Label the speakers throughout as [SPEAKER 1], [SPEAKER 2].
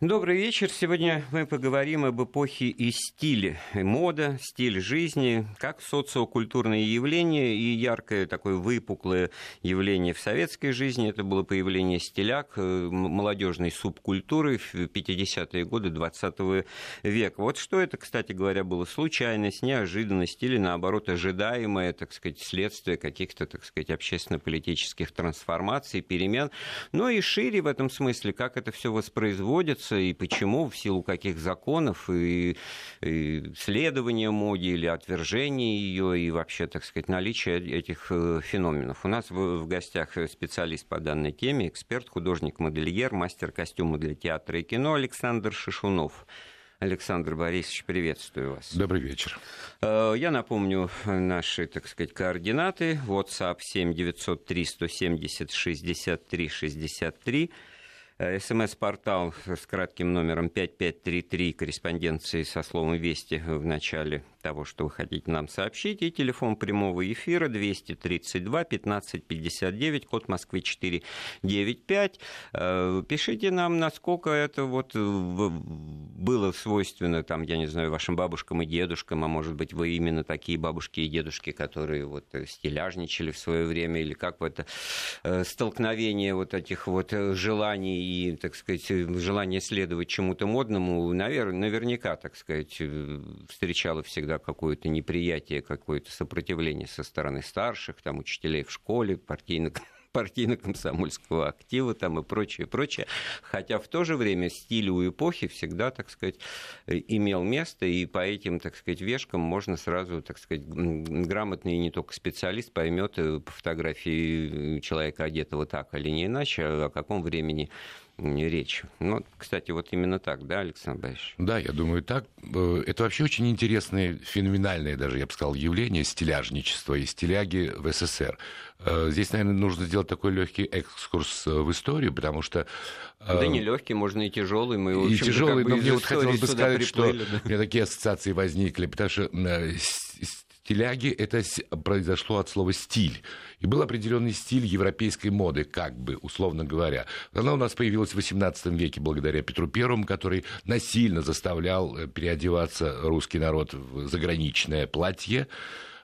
[SPEAKER 1] Добрый вечер. Сегодня мы поговорим об эпохе и стиле. Мода, стиль жизни, как социокультурные явления и яркое такое выпуклое явление в советской жизни. Это было появление стиляк, э, молодежной субкультуры в 50-е годы 20 века. Вот что это, кстати говоря, было? Случайность, неожиданность или, наоборот, ожидаемое, так сказать, следствие каких-то, так сказать, общественно-политических трансформаций, перемен. Но и шире в этом смысле, как это все воспроизводится меняется и почему, в силу каких законов и, и следования моде или отвержения ее и вообще, так сказать, наличие этих э, феноменов. У нас в, в гостях специалист по данной теме, эксперт, художник-модельер, мастер костюма для театра и кино Александр Шишунов. Александр Борисович, приветствую вас.
[SPEAKER 2] Добрый вечер.
[SPEAKER 1] Э, я напомню наши, так сказать, координаты. WhatsApp 7 903 170 63 63. Э, СМС-портал с кратким номером 5533, корреспонденции со словом «Вести» в начале того, что вы хотите нам сообщить. И телефон прямого эфира 232 1559, код Москвы 495. Э, пишите нам, насколько это вот было свойственно, там, я не знаю, вашим бабушкам и дедушкам, а может быть, вы именно такие бабушки и дедушки, которые вот стиляжничали в свое время, или как вот э, столкновение вот этих вот желаний и, так сказать, желание следовать чему-то модному, навер... наверняка, так сказать, э, встречало всегда какое-то неприятие, какое-то сопротивление со стороны старших, там, учителей в школе, партийных партийно-комсомольского актива там и прочее, прочее. Хотя в то же время стиль у эпохи всегда, так сказать, имел место, и по этим, так сказать, вешкам можно сразу, так сказать, грамотный не только специалист поймет э, по фотографии человека, одетого так или не иначе, о каком времени речь. Ну, кстати, вот именно так, да, Александр Борисович?
[SPEAKER 2] Да, я думаю, так. Э, это вообще очень интересное, феноменальное даже, я бы сказал, явление стиляжничества и стиляги в СССР. Э, здесь, наверное, нужно сделать такой легкий экскурс э, в историю, потому что...
[SPEAKER 1] Да не легкий, можно и тяжелый.
[SPEAKER 2] Мы, и тяжелый, как бы но мне вот хотелось бы сказать, приплыли, что да? у меня такие ассоциации возникли, потому что стиляги это произошло от слова стиль. И был определенный стиль европейской моды, как бы, условно говоря. Она у нас появилась в XVIII веке благодаря Петру Первому, который насильно заставлял э, переодеваться русский народ в заграничное платье.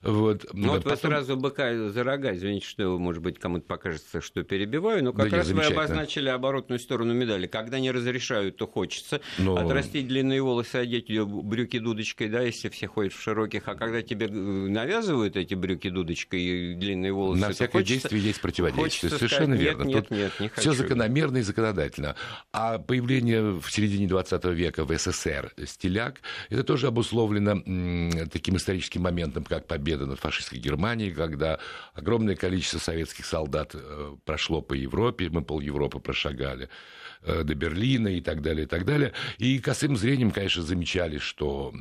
[SPEAKER 1] Вот, ну, вот потом... вы сразу быка за рога, извините, что, может быть, кому-то покажется, что перебиваю, но как да раз вы обозначили оборотную сторону медали. Когда не разрешают, то хочется но... отрастить длинные волосы, одеть брюки дудочкой, да, если все ходят в широких, а когда тебе э, навязывают эти брюки дудочкой и длинные волосы,
[SPEAKER 2] На всякое хочется... действие есть противодействие, совершенно
[SPEAKER 1] сказать,
[SPEAKER 2] верно.
[SPEAKER 1] Нет, нет, нет, не
[SPEAKER 2] хочу. Все закономерно и законодательно. А появление в середине 20 века в СССР стиляк, это тоже обусловлено таким историческим моментом, как победа победа над фашистской Германией, когда огромное количество советских солдат э, прошло по Европе, мы пол Европы прошагали. Э, до Берлина и так далее, и так далее. И косым зрением, конечно, замечали, что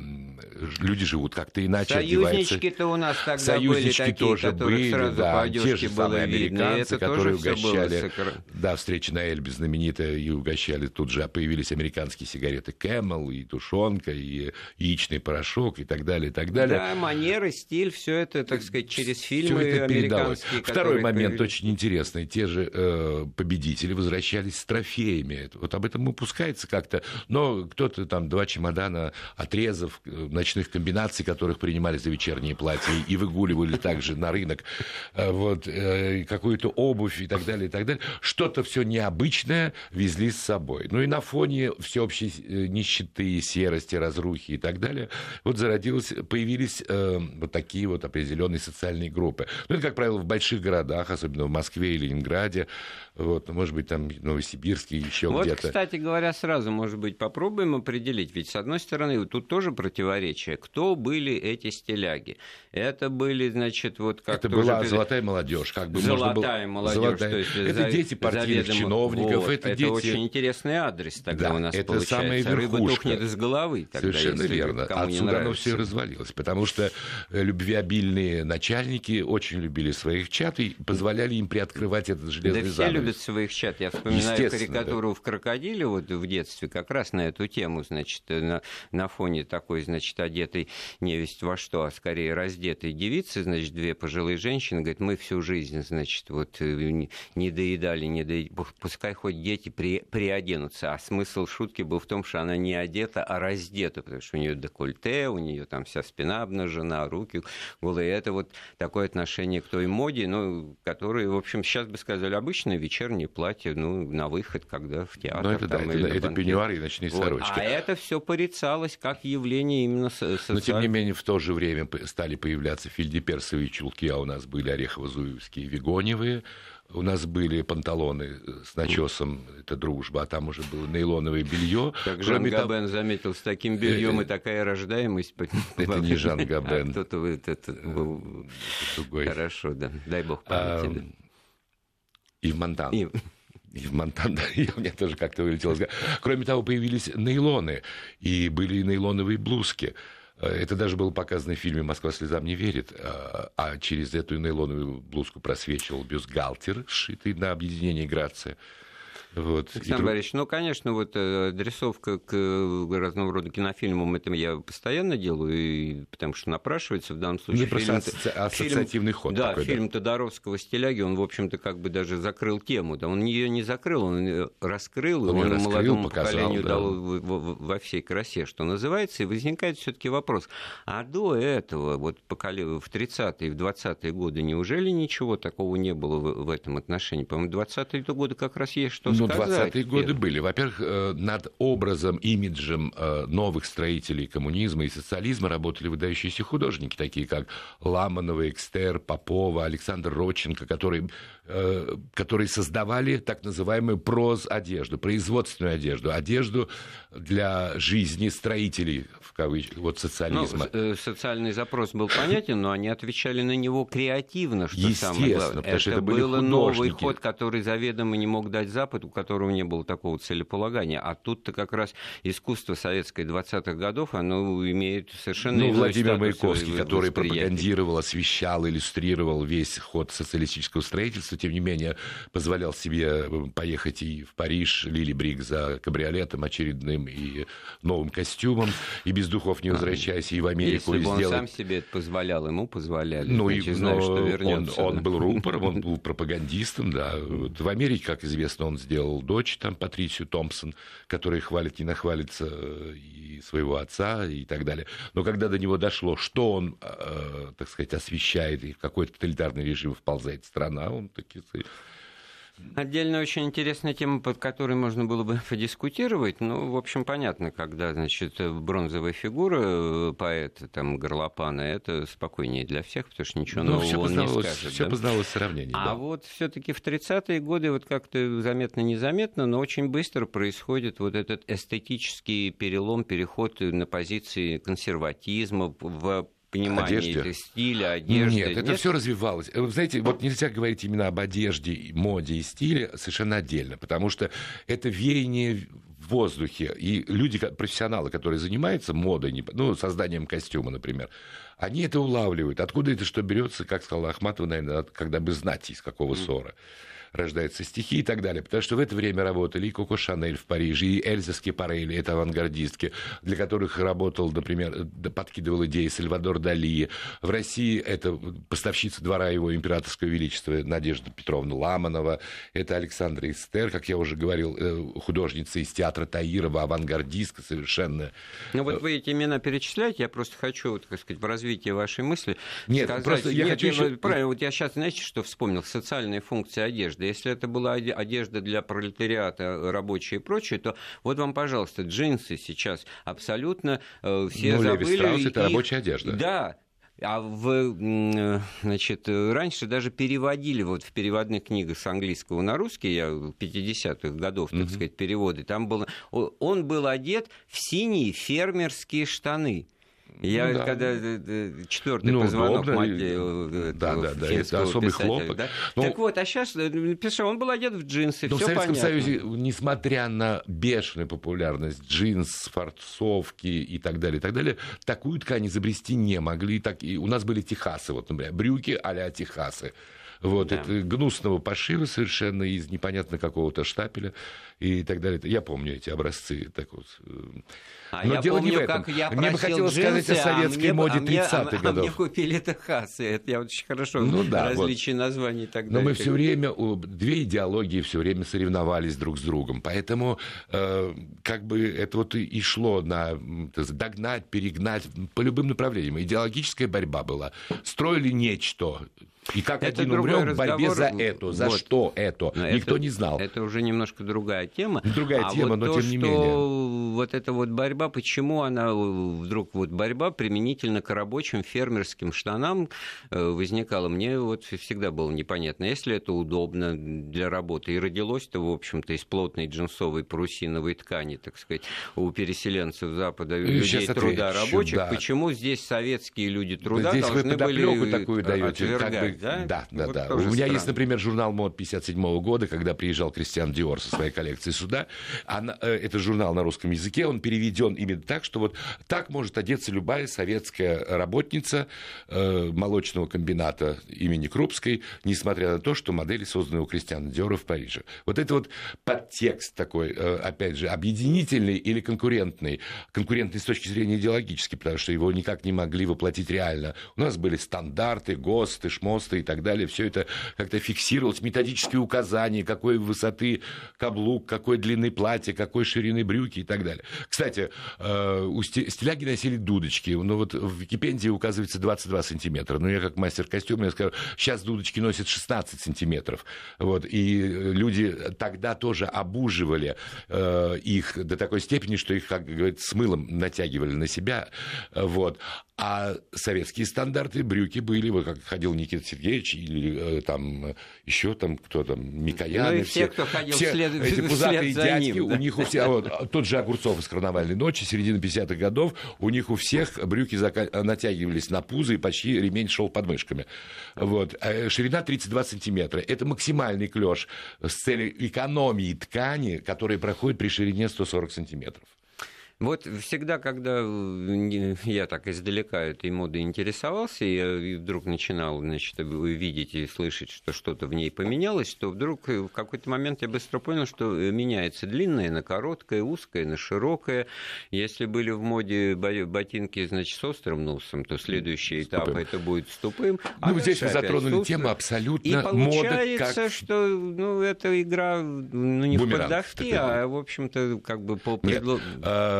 [SPEAKER 2] люди живут как-то иначе,
[SPEAKER 1] Союзнички-то у нас тогда
[SPEAKER 2] Союзнички
[SPEAKER 1] были такие,
[SPEAKER 2] тоже были,
[SPEAKER 1] сразу
[SPEAKER 2] да,
[SPEAKER 1] по
[SPEAKER 2] те же самые американцы, которые угощали,
[SPEAKER 1] было...
[SPEAKER 2] да, встреча на Эльбе знаменитая, и угощали тут же, появились американские сигареты Camel, и тушенка, и яичный порошок, и так далее, и так далее.
[SPEAKER 1] Да, манеры, стиль, все это, так сказать, через фильмы это американские.
[SPEAKER 2] Второй момент очень интересный. Те же э, победители возвращались с трофеями. Вот об этом упускается как-то. Но кто-то там два чемодана отрезов, э, ночных комбинаций, которых принимали за вечерние платья и выгуливали также на рынок, э, вот, э, какую-то обувь и так далее, и так далее. Что-то все необычное везли с собой. Ну и на фоне всеобщей нищеты, серости, разрухи и так далее, вот зародилось, появились э, вот такие вот определенные социальные группы. Ну, это, как правило, в больших городах, особенно в Москве и Ленинграде, вот, может быть, там Новосибирске, еще
[SPEAKER 1] вот,
[SPEAKER 2] где-то.
[SPEAKER 1] кстати говоря, сразу, может быть, попробуем определить. Ведь, с одной стороны, тут тоже противоречие. Кто были эти стиляги? Это были, значит, вот как
[SPEAKER 2] Это была уже... золотая молодежь. Как бы
[SPEAKER 1] золотая было... молодежь. Золотая... То есть,
[SPEAKER 2] это за... дети партийных заведомо... чиновников.
[SPEAKER 1] Вот,
[SPEAKER 2] это,
[SPEAKER 1] это
[SPEAKER 2] дети...
[SPEAKER 1] очень интересный адрес тогда
[SPEAKER 2] да,
[SPEAKER 1] у нас
[SPEAKER 2] это
[SPEAKER 1] получается.
[SPEAKER 2] Самая верхушка.
[SPEAKER 1] Рыба тухнет из головы.
[SPEAKER 2] Тогда, Совершенно верно. Отсюда оно все развалилось. Потому что э, любвеобильные начальники очень любили своих чат и позволяли им приоткрывать этот железный да занавес.
[SPEAKER 1] Любят своих чат. Я вспоминаю карикатуру да. в «Крокодиле» вот в детстве как раз на эту тему, значит, на, на фоне такой, значит, одетой невесть во что, а скорее раздетой девицы, значит, две пожилые женщины, говорят, мы всю жизнь, значит, вот э, не доедали, не доедали, пускай хоть дети при, приоденутся. А смысл шутки был в том, что она не одета, а раздета, потому что у нее декольте, у нее там вся спина обнажена, руки голые. Это вот такое отношение к той моде, ну, которое, в общем, сейчас бы сказали, обычное вечернее платье, ну, на выход, когда в театр. Ну,
[SPEAKER 2] это, там, да, это, это пеньюары и ночные вот. сорочки.
[SPEAKER 1] А это все порицалось как явление именно социального.
[SPEAKER 2] Но, тем не менее, в то же время стали появляться фельдеперсовые чулки, а у нас были орехово-зуевские, вегоневые, у нас были панталоны с начесом, это дружба, а там уже было нейлоновое белье.
[SPEAKER 1] Как Жан Габен того... заметил, с таким бельем и такая рождаемость.
[SPEAKER 2] Это не Жан Габен.
[SPEAKER 1] А кто-то это был... Другой. Хорошо, да. Дай бог памяти.
[SPEAKER 2] И в Монтан. И... И в Монтан, да, и у меня тоже как-то вылетело. Кроме того, появились нейлоны, и были нейлоновые блузки. Э, это даже было показано в фильме «Москва слезам не верит», а, а через эту нейлоновую блузку просвечивал бюстгальтер, сшитый на объединение «Грация».
[SPEAKER 1] Вот. Александр друг... Борисович, ну, конечно, вот э, адресовка к э, разного рода кинофильмам, это я постоянно делаю, и, потому что напрашивается в данном случае.
[SPEAKER 2] Не просто ассоциативный
[SPEAKER 1] фильм,
[SPEAKER 2] ход
[SPEAKER 1] да,
[SPEAKER 2] такой,
[SPEAKER 1] фильм да. Тодоровского «Стиляги», он, в общем-то, как бы даже закрыл тему, да, он ее не закрыл, он раскрыл, он, он раскрыл, молодому показал, поколению да. дал во всей красе, что называется, и возникает все таки вопрос, а до этого, вот в 30-е, в 20-е годы, неужели ничего такого не было в, этом отношении? По-моему, 20-е годы как раз есть что
[SPEAKER 2] ну, 20-е годы были. Во-первых, э, над образом, имиджем э, новых строителей коммунизма и социализма работали выдающиеся художники, такие как Ламанова, Экстер, Попова, Александр Родченко, которые, которые создавали так называемую проз-одежду, производственную одежду, одежду для жизни строителей, в кавычках, вот социализма.
[SPEAKER 1] Ну, социальный запрос был понятен, но они отвечали на него креативно, что самое главное.
[SPEAKER 2] Это, это
[SPEAKER 1] был
[SPEAKER 2] новый
[SPEAKER 1] ход, который заведомо не мог дать Запад, у которого не было такого целеполагания. А тут-то как раз искусство советское 20-х годов, оно имеет совершенно
[SPEAKER 2] Ну, Владимир Маяковский, который пропагандировал, освещал, иллюстрировал весь ход социалистического строительства, тем не менее позволял себе э, поехать и в Париж, Лили Брик за кабриолетом очередным и новым костюмом, и без духов не возвращаясь, и в Америку.
[SPEAKER 1] Если бы
[SPEAKER 2] он
[SPEAKER 1] сам себе это позволял, ему позволяли.
[SPEAKER 2] Ну, и, знаю, что вернется. Он, он был рупором, он был пропагандистом, да. Вот в Америке, как известно, он сделал дочь, там, Патрисию Томпсон, которая хвалит, не нахвалится э, и своего отца и так далее. Но когда до него дошло, что он, э, так сказать, освещает и в какой тоталитарный режим вползает страна, он таки
[SPEAKER 1] Отдельно очень интересная тема, под которой можно было бы подискутировать. Ну, в общем, понятно, когда, значит, бронзовая фигура э, поэта, там, горлопана, это спокойнее для всех, потому что ничего ну, нового он не скажет.
[SPEAKER 2] Все да? позналось сравнение,
[SPEAKER 1] А
[SPEAKER 2] да.
[SPEAKER 1] вот все таки в 30-е годы вот как-то заметно-незаметно, но очень быстро происходит вот этот эстетический перелом, переход на позиции консерватизма в понимание одежде. стиля, одежды.
[SPEAKER 2] Нет, это все развивалось. Вы знаете, вот нельзя говорить именно об одежде, моде и стиле совершенно отдельно, потому что это веяние в воздухе. И люди, профессионалы, которые занимаются модой, ну, созданием костюма, например, они это улавливают. Откуда это что берется, как сказала Ахматова, наверное, когда бы знать, из какого ссора. Mm рождаются стихи и так далее. Потому что в это время работали и Коко Шанель в Париже, и Эльза Скипарелли, это авангардистки, для которых работал, например, подкидывал идеи Сальвадор Дали. В России это поставщица двора его императорского величества Надежда Петровна Ламанова, это Александра Истер, как я уже говорил, э, художница из театра Таирова, авангардистка совершенно.
[SPEAKER 1] Ну вот вы эти имена перечисляете, я просто хочу, так сказать, в развитии вашей мысли
[SPEAKER 2] Нет,
[SPEAKER 1] сказать...
[SPEAKER 2] просто я
[SPEAKER 1] Нет,
[SPEAKER 2] хочу...
[SPEAKER 1] Я, правильно, вот я сейчас, знаете, что вспомнил? Социальные функции одежды если это была одежда для пролетариата, рабочие и прочее, то вот вам, пожалуйста, джинсы сейчас абсолютно э, все
[SPEAKER 2] ну,
[SPEAKER 1] забыли.
[SPEAKER 2] Страус, это рабочая одежда.
[SPEAKER 1] Да, а в, значит, раньше даже переводили вот в переводных книгах с английского на русский, я 50-х годов, так mm-hmm. сказать, переводы, там было, он был одет в синие фермерские штаны. Я ну, да. когда э, э, четвертый ну, позвонок удобно. мать,
[SPEAKER 2] э, да, да, да, это особый хлопот. Да?
[SPEAKER 1] Ну, так вот, а сейчас, пиши, он был одет в джинсы,
[SPEAKER 2] Но в Советском понятно. Союзе, несмотря на бешеную популярность джинс, форцовки и так далее, и так далее, такую ткань изобрести не могли. Так, и у нас были техасы, вот, например, брюки а-ля техасы. Вот, да. это гнусного пошива совершенно из непонятно какого-то штапеля и так далее. Я помню эти образцы. Так вот.
[SPEAKER 1] А Но я дело помню, не в этом. как я
[SPEAKER 2] мне бы хотелось
[SPEAKER 1] джинсы,
[SPEAKER 2] сказать о советской а моде 30-х
[SPEAKER 1] а,
[SPEAKER 2] годов. А
[SPEAKER 1] мне купили Техасы. Это я очень хорошо ну, да, различие вот. названий и так далее.
[SPEAKER 2] Но мы все время, две идеологии все время соревновались друг с другом. Поэтому э, как бы это вот и шло на догнать, перегнать по любым направлениям. Идеологическая борьба была. Строили нечто, и как это один умрем в борьбе за это, за вот. что это, но никто это, не знал.
[SPEAKER 1] Это уже немножко другая тема.
[SPEAKER 2] Другая а тема, вот но то, тем не менее.
[SPEAKER 1] Вот эта вот борьба, почему она вдруг вот борьба применительно к рабочим фермерским штанам э, возникала, мне вот всегда было непонятно. Если это удобно для работы, и родилось-то, в общем-то, из плотной джинсовой парусиновой ткани, так сказать, у переселенцев Запада, и людей труда рабочих, да. почему здесь советские люди труда
[SPEAKER 2] здесь
[SPEAKER 1] должны были
[SPEAKER 2] такую даете, как да? Да, да, вот да. У меня странно. есть, например, журнал мод 57 года, когда приезжал Кристиан Диор со своей коллекцией сюда. Она, э, это журнал на русском языке, он переведен именно так, что вот так может одеться любая советская работница э, молочного комбината имени Крупской, несмотря на то, что модели созданы у Кристиана Диора в Париже. Вот это вот подтекст такой, э, опять же, объединительный или конкурентный. Конкурентный с точки зрения идеологической, потому что его никак не могли воплотить реально. У нас были стандарты, ГОСТы, ШМОСТы, роста и так далее, все это как-то фиксировалось, методические указания, какой высоты каблук, какой длины платья, какой ширины брюки и так далее. Кстати, э, у стиляги носили дудочки, но вот в Википедии указывается 22 сантиметра. Но я как мастер костюма, я скажу, сейчас дудочки носят 16 сантиметров. Вот, и люди тогда тоже обуживали э, их до такой степени, что их, как говорится, с мылом натягивали на себя. Вот. А советские стандарты брюки были, вот как ходил Никита Сергеевич или э, там еще там кто там, Микояны.
[SPEAKER 1] Ну и все, кто ходил все вслед,
[SPEAKER 2] эти пузатые дядьки, ним, да. у них у всех, вот, тот же Огурцов из «Карнавальной ночи», середины 50-х годов, у них у всех брюки зака... натягивались на пузо и почти ремень шел под мышками. Вот. А ширина 32 сантиметра. Это максимальный клеш с целью экономии ткани, которая проходит при ширине 140 сантиметров.
[SPEAKER 1] Вот всегда, когда э, я так издалека этой модой интересовался, и вдруг начинал значит, видеть и слышать, что что-то в ней поменялось, то вдруг э, в какой-то момент я быстро понял, что э, меняется длинное на короткое, узкое на широкое. Если были в моде ботинки, значит, с острым носом, то следующий этап ступым. это будет с тупым.
[SPEAKER 2] А ну, здесь вы затронули тему абсолютно
[SPEAKER 1] и
[SPEAKER 2] получается,
[SPEAKER 1] мода как... что ну, эта игра ну, не Бумеранг, в поддавки, а, в общем-то, как бы по предлогу...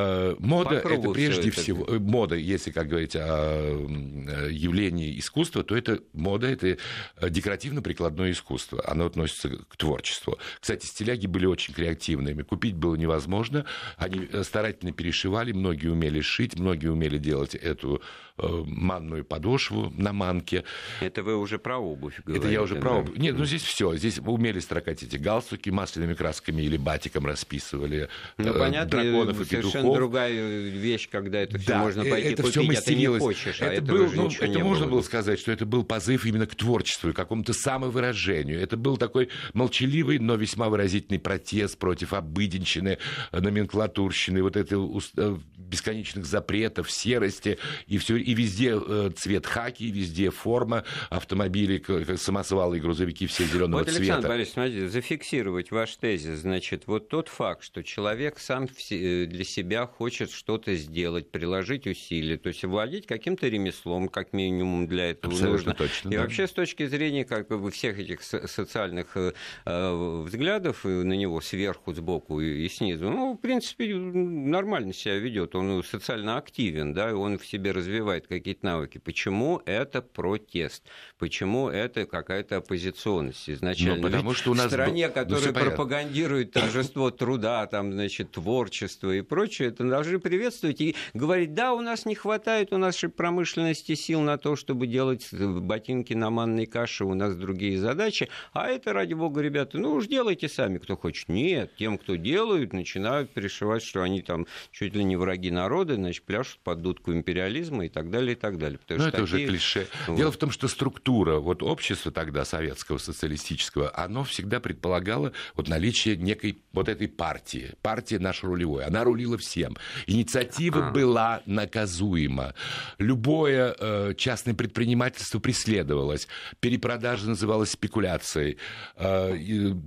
[SPEAKER 2] Э, мода это прежде это... всего э, мода, если как говорить о э, явлении искусства, то это мода это декоративно-прикладное искусство. Оно относится к творчеству. Кстати, стиляги были очень креативными. Купить было невозможно. Они старательно перешивали, многие умели шить, многие умели делать эту манную подошву на манке.
[SPEAKER 1] Это вы уже про обувь говорите.
[SPEAKER 2] Это я уже да? про обувь. Нет, ну здесь все. Здесь умели строкать эти галстуки масляными красками или батиком расписывали.
[SPEAKER 1] Ну, понятно, драконов и петухов другая вещь, когда это все да, можно э, пойти это купить, все а ты не хочешь, а
[SPEAKER 2] это, был, ну, это можно было. было сказать, что это был позыв именно к творчеству, к какому-то самовыражению. Это был такой молчаливый, но весьма выразительный протест против обыденщины, номенклатурщины, вот этого э, бесконечных запретов, серости, и, все, и везде э, цвет хаки, и везде форма автомобилей, самосвалы и грузовики все зеленого вот, цвета.
[SPEAKER 1] Александр Борисович, смотрите, зафиксировать ваш тезис, значит, вот тот факт, что человек сам для себя хочет хочет что-то сделать, приложить усилия, то есть владеть каким-то ремеслом, как минимум для этого Абсолютно нужно.
[SPEAKER 2] Точно,
[SPEAKER 1] и да. вообще с точки зрения как бы всех этих социальных э, э взглядов на него сверху, сбоку и, и снизу, ну, в принципе, нормально себя ведет, он социально активен, да, он в себе развивает какие-то навыки. Почему это протест? Почему это какая-то оппозиционность изначально? Ну,
[SPEAKER 2] потому что у нас
[SPEAKER 1] в стране, которая ну, пропагандирует торжество труда, там, значит, творчество и прочее, это должны приветствовать и говорить, да, у нас не хватает у нашей промышленности сил на то, чтобы делать ботинки на манной каше, у нас другие задачи, а это, ради бога, ребята, ну уж делайте сами, кто хочет. Нет, тем, кто делают, начинают перешивать, что они там чуть ли не враги народа, значит, пляшут под дудку империализма и так далее, и так далее.
[SPEAKER 2] Потому ну, это такие... уже клише. Вот. Дело в том, что структура вот общества тогда, советского, социалистического, оно всегда предполагало вот наличие некой вот этой партии. Партия наша рулевая. Она рулила всем. Инициатива а. была наказуема. Любое э, частное предпринимательство преследовалось. Перепродажа называлась спекуляцией. Э,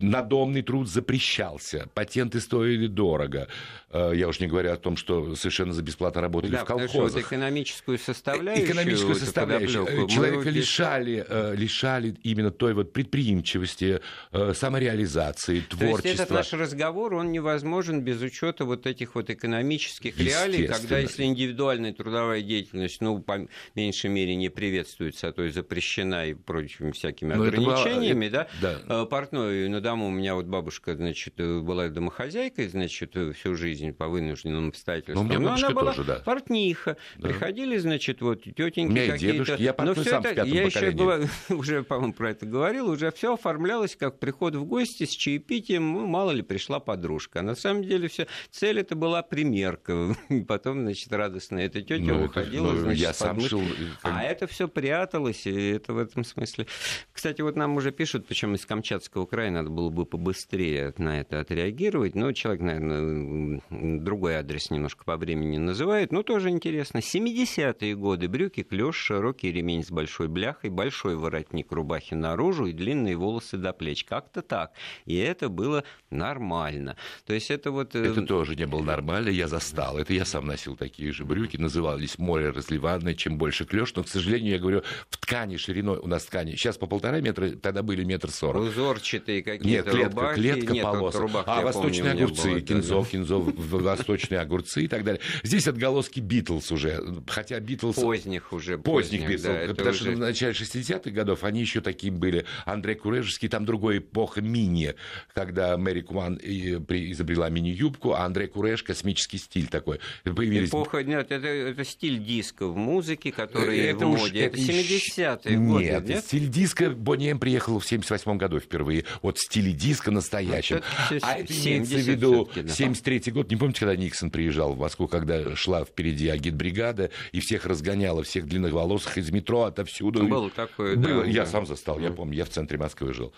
[SPEAKER 2] надомный труд запрещался. Патенты стоили дорого. Э, я уж не говорю о том, что совершенно за бесплатно работали да, в колхозах.
[SPEAKER 1] Вот экономическую составляющую.
[SPEAKER 2] Экономическую составляющую. Человека лишали, э, лишали именно той вот предприимчивости, э, самореализации, творчества. То есть
[SPEAKER 1] этот наш разговор, он невозможен без учета вот этих вот экономических реалий, когда если индивидуальная трудовая деятельность, ну, по меньшей мере, не приветствуется, а то и запрещена и прочими всякими Но ограничениями, была... да, да. Портной на дому у меня вот бабушка, значит, была домохозяйкой, значит, всю жизнь по вынужденным обстоятельствам. Ну, Но она была тоже, да. портниха. Да. Приходили, значит, вот тетеньки какие-то.
[SPEAKER 2] Я Но все это,
[SPEAKER 1] я еще была, уже, по-моему, про это говорил, уже все оформлялось как приход в гости с чаепитием, ну, мало ли пришла подружка. А на самом деле все цель это была примерка. Потом, значит, радостно эта тетя ну, выходила, ну, значит,
[SPEAKER 2] я сам шил...
[SPEAKER 1] А это все пряталось, и это в этом смысле. Кстати, вот нам уже пишут, причем из Камчатского края надо было бы побыстрее на это отреагировать. Но человек, наверное, другой адрес немножко по времени называет, но тоже интересно. 70-е годы, брюки, клеш, широкий ремень с большой бляхой, большой воротник рубахи наружу и длинные волосы до плеч. Как-то так. И это было нормально. То есть это вот...
[SPEAKER 2] Э, это тоже не было нормально, я застал. Это я сам носил такие же брюки, назывались море разливанное, чем больше клеш, но, к сожалению, я говорю, в ткани шириной, у нас ткани, сейчас по полтора метра, тогда были метр сорок.
[SPEAKER 1] Узорчатые какие-то Нет,
[SPEAKER 2] клетка,
[SPEAKER 1] рубахи.
[SPEAKER 2] клетка, Нет, полоса. Рубах, а восточные помню, огурцы, было, кинзов, да. кинзов, восточные огурцы и так далее. Здесь отголоски Битлз уже, хотя Битлз...
[SPEAKER 1] Поздних уже.
[SPEAKER 2] Поздних, поздних Битлз, да, потому уже... что в начале 60-х годов они еще такие были. Андрей Курежский, там другая эпоха мини, когда Мэри Куан изобрела мини-юбку, а Андрей Куреш космический стиль такой.
[SPEAKER 1] Появились... Эпоха, нет, это, это стиль диска в музыке, который это в моде. это 70-е годы, нет?
[SPEAKER 2] Нет, стиль диска Бонни М приехал в 78 году впервые. Вот в стиле диска настоящем. Это а это имеется в виду да. 73 год, не помните, когда Никсон приезжал в Москву, когда шла впереди агитбригада и всех разгоняла, всех длинных волосых из метро отовсюду.
[SPEAKER 1] Было такое,
[SPEAKER 2] Было.
[SPEAKER 1] да.
[SPEAKER 2] Я сам застал, я помню, я в центре Москвы жил.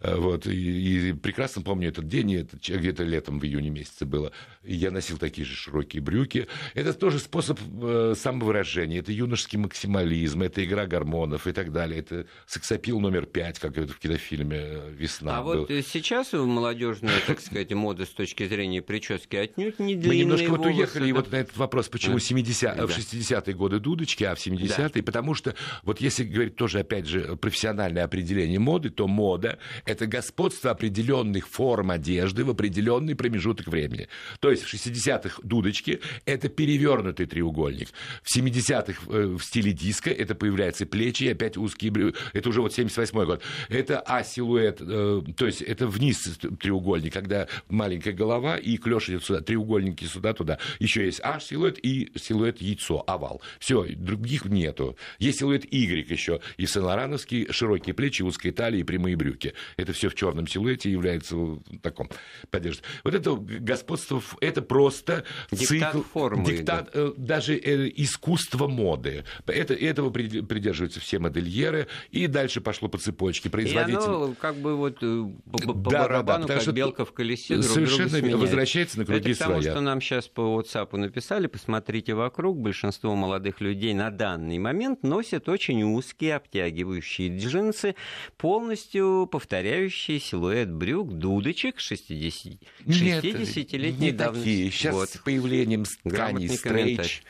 [SPEAKER 2] Э, вот, и, и прекрасно помню этот день, это где-то летом в июне месяце было. И я носил такие же широкие брюки. Это тоже способ э, самовыражения, это юношеский максимализм, это игра гормонов и так далее. Это сексапил номер пять, как это в кинофильме э, «Весна».
[SPEAKER 1] А был. вот сейчас молодежная, так сказать, мода с точки зрения прически отнюдь не длинные
[SPEAKER 2] Мы немножко
[SPEAKER 1] волосы,
[SPEAKER 2] вот уехали да? вот на этот вопрос, почему 70 да. в 60-е годы дудочки, а в 70-е, да. потому что вот если говорить тоже, опять же, профессиональное определение моды, то мода это господство определенных форм одежды в определенный промежуток времени. То есть в 60-х дудочки – это перевернутый треугольник. В 70-х э, в стиле диска это появляются плечи и опять узкие брюки. Это уже вот 78 год. Это А-силуэт, э, то есть это вниз треугольник, когда маленькая голова и клеш идет сюда, треугольники сюда-туда. Еще есть А-силуэт и силуэт яйцо, овал. Все, других нету. Есть силуэт Y еще. И Сен-Лорановский широкие плечи, узкие талии и прямые брюки это все в черном силуэте является таком поддержкой. Вот это господство, это просто
[SPEAKER 1] диктат цикл, формы,
[SPEAKER 2] диктат, да. Э, даже э, искусство моды. Это, этого придерживаются все модельеры, и дальше пошло по цепочке. Производитель... И
[SPEAKER 1] оно как бы вот э, по, по да, барабану, да, да, как белка в колесе, друг
[SPEAKER 2] совершенно друга возвращается на круги
[SPEAKER 1] это потому, своя. что нам сейчас по WhatsApp написали, посмотрите вокруг, большинство молодых людей на данный момент носят очень узкие обтягивающие джинсы, полностью повторяющие силуэт брюк дудочек 60, 60-летней давности.
[SPEAKER 2] Такие. Сейчас вот. с появлением тканей стрейч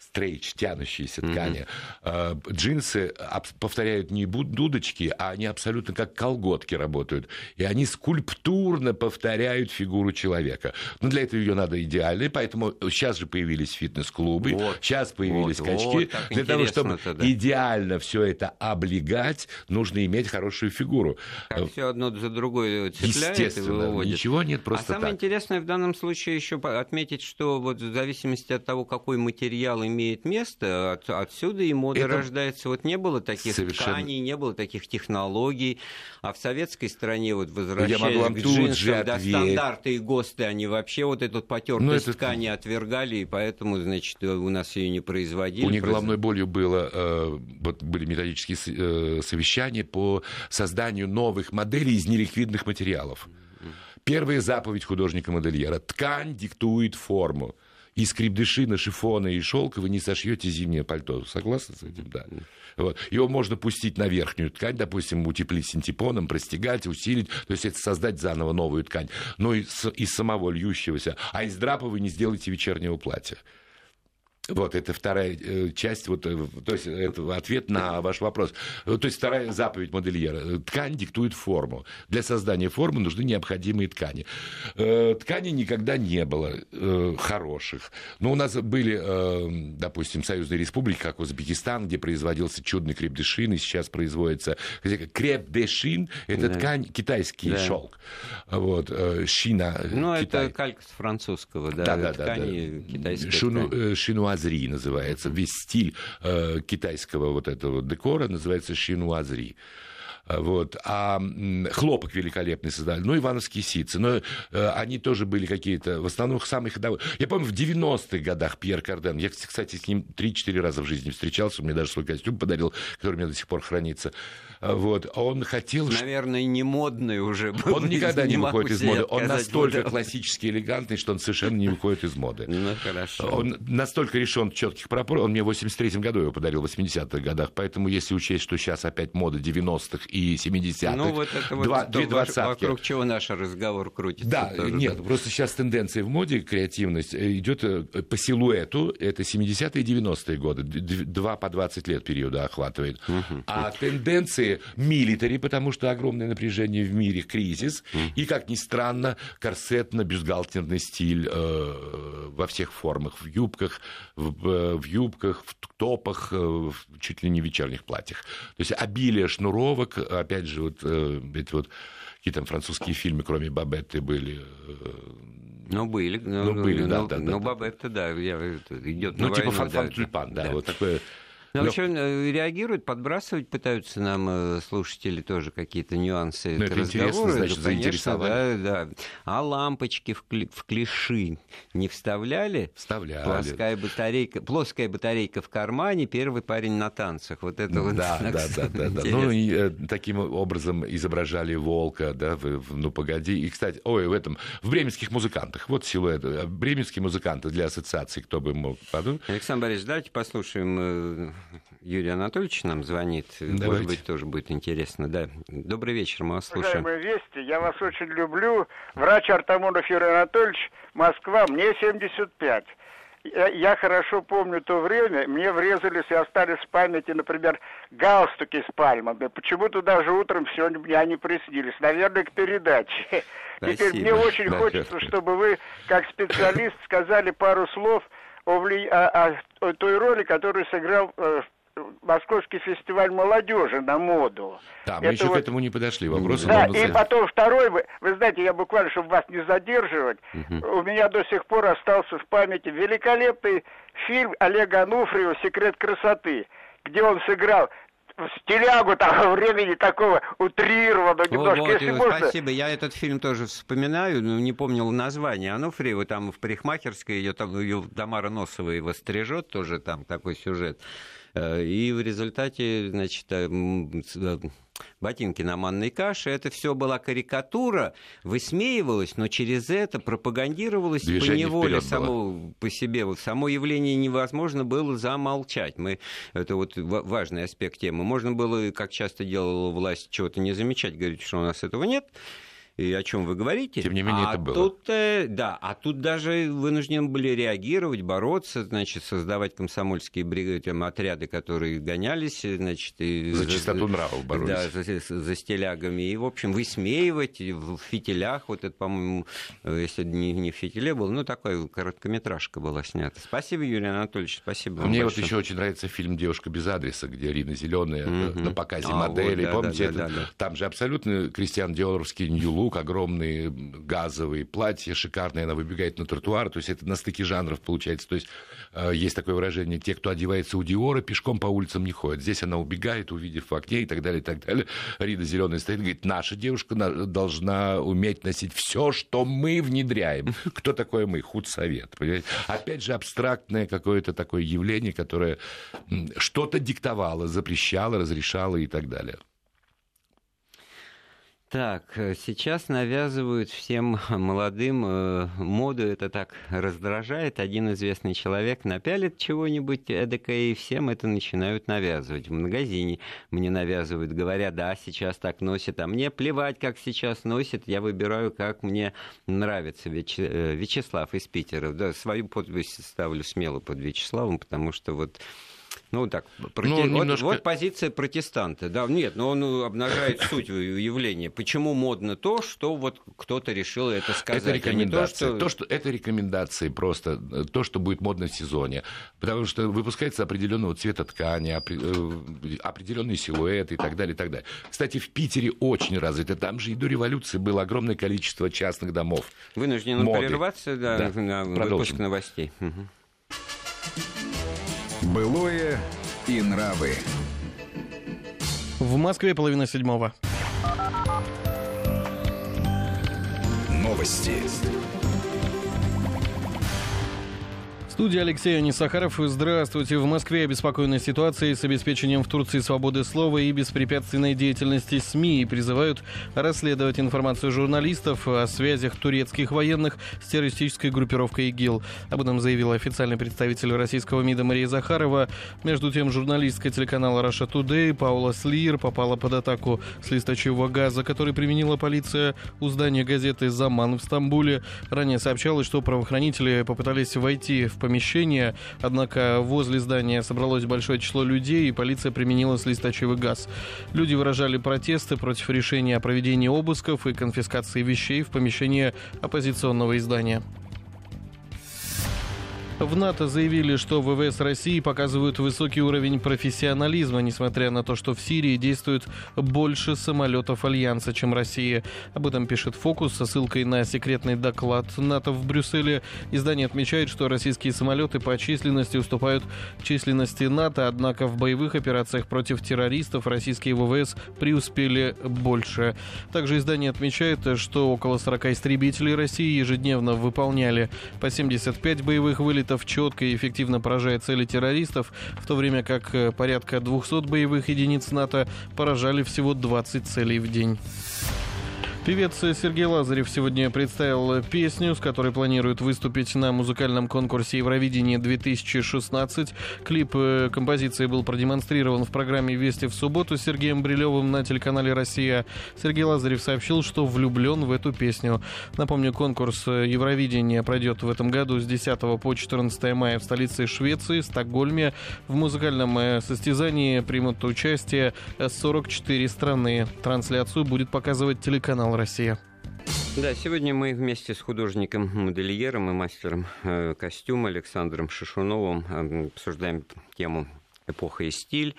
[SPEAKER 2] стрейч, тянущиеся ткани. Mm-hmm. Джинсы повторяют не дудочки, а они абсолютно как колготки работают. И они скульптурно повторяют фигуру человека. Но для этого ее надо идеальной, поэтому сейчас же появились фитнес-клубы, вот, сейчас появились вот, качки. Вот, для того, чтобы да. идеально все это облегать, нужно иметь хорошую фигуру.
[SPEAKER 1] Как все одно за другое цепляет
[SPEAKER 2] Естественно, и выводит. ничего нет, просто
[SPEAKER 1] А самое
[SPEAKER 2] так.
[SPEAKER 1] интересное в данном случае еще отметить, что вот в зависимости от того, какой материал имеет место, от, отсюда и мода это рождается. Вот не было таких совершенно... тканей, не было таких технологий, а в советской стране вот возвращаясь к джинсам, да, стандарты и ГОСТы, они вообще вот эту потертость ну, это... ткани отвергали, и поэтому, значит, у нас ее не производили.
[SPEAKER 2] У них головной болью было, э, вот были методические э, совещания по созданию новых моделей из неликвидных материалов. Первая заповедь художника-модельера. Ткань диктует форму. Из крепдышина, шифона и шелка вы не сошьете зимнее пальто. Согласны с этим? Да. Вот. Его можно пустить на верхнюю ткань, допустим, утеплить синтепоном, простегать, усилить, то есть это создать заново новую ткань. Но из, из самого льющегося. А из драпа вы не сделаете вечернего платья. Вот, это вторая э, часть, вот, э, то есть это ответ на ваш вопрос. То есть вторая заповедь модельера. Ткань диктует форму. Для создания формы нужны необходимые ткани. Э, тканей никогда не было хороших. Но у нас были, допустим, союзные республики, как Узбекистан, где производился чудный крепдешин, и сейчас производится крепдешин, это да. ткань, китайский да. шелк. Вот, шина.
[SPEAKER 1] Ну, Китай. это калька с французского, да, да, да, ткани
[SPEAKER 2] да, да. Шину, шинуаз шинуазри называется. Весь стиль э, китайского вот этого декора называется шинуазри. Э, вот. А хлопок великолепный создали. Ну, ивановские ситцы. Но э, они тоже были какие-то, в основном, самые ходовые. Я помню, в 90-х годах Пьер Карден, я, кстати, с ним 3-4 раза в жизни встречался, он мне даже свой костюм подарил, который у меня до сих пор хранится. Э, вот. Он хотел...
[SPEAKER 1] Наверное, не модный уже
[SPEAKER 2] был. Он никогда не, не выходит из моды. Он настолько классически элегантный, что он совершенно не выходит из моды.
[SPEAKER 1] Ну, хорошо.
[SPEAKER 2] Он настолько решен четких пропорций. Он мне в 83-м году его подарил, в 80-х годах. Поэтому, если учесть, что сейчас опять мода 90-х и и 70-х.
[SPEAKER 1] Ну, вот это вот два, две двадцатки. Вокруг чего наш разговор крутится.
[SPEAKER 2] Да, тоже, нет, да. просто сейчас тенденция в моде, креативность, э, идет э, по силуэту, это 70-е и 90-е годы, два по 20 лет периода охватывает. Угу. А тенденции милитари, потому что огромное напряжение в мире, кризис, и, как ни странно, корсетно-бюстгальтерный стиль э, во всех формах, в юбках, в, э, в юбках, в топах, э, в чуть ли не вечерних платьях. То есть обилие шнуровок, опять же, вот э, эти вот какие там французские фильмы, кроме Бабетты, были.
[SPEAKER 1] Э, ну, были. Ну,
[SPEAKER 2] ну были, да, да, да.
[SPEAKER 1] Ну, Бабетта, да, идет
[SPEAKER 2] Ну, типа Фан Тюльпан, да, вот такое
[SPEAKER 1] ну, вообще э, реагируют, подбрасывать пытаются нам э, слушатели тоже какие-то нюансы.
[SPEAKER 2] Ну, это интересно, значит, да, конечно, да,
[SPEAKER 1] да. А лампочки в, кли- в клиши не вставляли?
[SPEAKER 2] Вставляли.
[SPEAKER 1] Плоская батарейка, плоская батарейка в кармане, первый парень на танцах. Вот это вот.
[SPEAKER 2] Да, да, да, да, да. Ну, и э, таким образом изображали волка, да, в, в «Ну, погоди». И, кстати, ой, в этом, в бременских музыкантах, вот силуэт. Бременские музыканты для ассоциации, кто бы мог подумать.
[SPEAKER 1] Александр Борисович, давайте послушаем Юрий Анатольевич нам звонит. Давайте. Может быть, тоже будет интересно. Да. Добрый вечер, мы вас слушаем.
[SPEAKER 3] Уважаемые Вести, я вас очень люблю. Врач Артамонов Юрий Анатольевич, Москва, мне 75. Я, я хорошо помню то время, мне врезались и остались в памяти, например, галстуки с пальмами. Почему-то даже утром сегодня они приснились. Наверное, к передаче. Спасибо. Теперь мне очень да, хочется, чтобы вы, как специалист, сказали пару слов о, вли... о, о той роли, которую сыграл э, Московский фестиваль молодежи на моду.
[SPEAKER 2] Да, мы Это еще вот... к этому не подошли. Вопрос
[SPEAKER 3] да, и потом второй, вы, вы знаете, я буквально, чтобы вас не задерживать, угу. у меня до сих пор остался в памяти великолепный фильм Олега Ануфриева «Секрет красоты», где он сыграл стилягу того времени такого утрированного немножко, вот,
[SPEAKER 1] если можно. Спасибо, я этот фильм тоже вспоминаю, но не помнил название. Ануфриева там в парикмахерской, ее там ее Тамара Носова его стрижет, тоже там такой сюжет. Э, и в результате, значит, э, э, ботинки на манной каше. Это все была карикатура, высмеивалась, но через это пропагандировалось Движение по неволе само по себе. Вот само явление невозможно было замолчать. Мы, это вот важный аспект темы. Можно было, как часто делала власть, чего-то не замечать, говорить, что у нас этого нет и о чем вы говорите.
[SPEAKER 2] Тем не менее,
[SPEAKER 1] а
[SPEAKER 2] это было.
[SPEAKER 1] Тут, э, да, а тут даже вынуждены были реагировать, бороться, значит, создавать комсомольские бригады, там, отряды, которые гонялись, значит, и,
[SPEAKER 2] за чистоту нравов боролись.
[SPEAKER 1] Да, за, за стилягами. И, в общем, высмеивать в фитилях, вот это, по-моему, если не, не в фитиле был, ну, такая короткометражка была снята. Спасибо, Юрий Анатольевич, спасибо
[SPEAKER 2] Мне
[SPEAKER 1] большое.
[SPEAKER 2] вот еще очень нравится фильм «Девушка без адреса», где Рина Зеленая mm-hmm. на показе а, модели.
[SPEAKER 1] Вот, да,
[SPEAKER 2] Помните,
[SPEAKER 1] да, да,
[SPEAKER 2] это,
[SPEAKER 1] да, да.
[SPEAKER 2] там же абсолютно Кристиан Диоровский нью-лук, огромные газовые платья, шикарные, она выбегает на тротуар, то есть это на стыке жанров получается. То есть э, есть такое выражение, те, кто одевается у Диора, пешком по улицам не ходят. Здесь она убегает, увидев в окне и так далее, и так далее. Рида Зеленая стоит и говорит, наша девушка должна уметь носить все, что мы внедряем. Кто такой мы? Худсовет. Понимаете? Опять же, абстрактное какое-то такое явление, которое что-то диктовало, запрещало, разрешало и так далее.
[SPEAKER 1] Так, э, сейчас навязывают всем молодым э, моду, это так раздражает. Один известный человек напялит чего-нибудь эдакое, и всем это начинают навязывать. В магазине мне навязывают, говоря, да, сейчас так носят, а мне плевать, как сейчас носят, я выбираю, как мне нравится. Вяче... Э, Вячеслав из Питера, да, свою подпись ставлю смело под Вячеславом, потому что вот ну, так, проти... ну, немножко... вот, вот позиция протестанта. Да, нет, но он обнажает суть явления. Почему модно то, что вот кто-то решил это сказать?
[SPEAKER 2] Это рекомендация. А то, что... То, что... Это рекомендации просто, то, что будет модно в сезоне. Потому что выпускается определенного цвета ткани, э, определенный силуэт и так далее, и так далее. Кстати, в Питере очень развито. Там же и до революции было огромное количество частных домов.
[SPEAKER 1] Вынуждены прерваться да, да. на Продолжим. выпуск новостей. Угу.
[SPEAKER 4] Былое и нравы.
[SPEAKER 5] В Москве половина седьмого.
[SPEAKER 4] Новости
[SPEAKER 5] студии Алексей Анисахаров. Здравствуйте. В Москве обеспокоена ситуацией с обеспечением в Турции свободы слова и беспрепятственной деятельности СМИ и призывают расследовать информацию журналистов о связях турецких военных с террористической группировкой ИГИЛ. Об этом заявила официальный представитель российского МИДа Мария Захарова. Между тем, журналистка телеканала Раша Тудей Паула Слир попала под атаку с листочевого газа, который применила полиция у здания газеты «Заман» в Стамбуле. Ранее сообщалось, что правоохранители попытались войти в помещение помещение, однако возле здания собралось большое число людей, и полиция применила слисточивый газ. Люди выражали протесты против решения о проведении обысков и конфискации вещей в помещении оппозиционного издания. В НАТО заявили, что ВВС России показывают высокий уровень профессионализма, несмотря на то, что в Сирии действует больше самолетов Альянса, чем Россия. Об этом пишет «Фокус» со ссылкой на секретный доклад НАТО в Брюсселе. Издание отмечает, что российские самолеты по численности уступают численности НАТО, однако в боевых операциях против террористов российские ВВС преуспели больше. Также издание отмечает, что около 40 истребителей России ежедневно выполняли по 75 боевых вылетов самолетов четко и эффективно поражает цели террористов, в то время как э, порядка 200 боевых единиц НАТО поражали всего 20 целей в день. Певец Сергей Лазарев сегодня представил песню, с которой планирует выступить на музыкальном конкурсе Евровидение 2016. Клип э, композиции был продемонстрирован в программе «Вести в субботу» Сергеем Брилевым на телеканале «Россия». Сергей Лазарев сообщил, что влюблен в эту песню. Напомню, конкурс Евровидения пройдет в этом году с 10 по 14 мая в столице Швеции, Стокгольме. В музыкальном э, состязании примут участие 44 страны. Трансляцию будет показывать телеканал канал «Россия».
[SPEAKER 1] Да, сегодня мы вместе с художником-модельером и мастером э, костюма Александром Шишуновым э, обсуждаем тему «Эпоха и стиль»,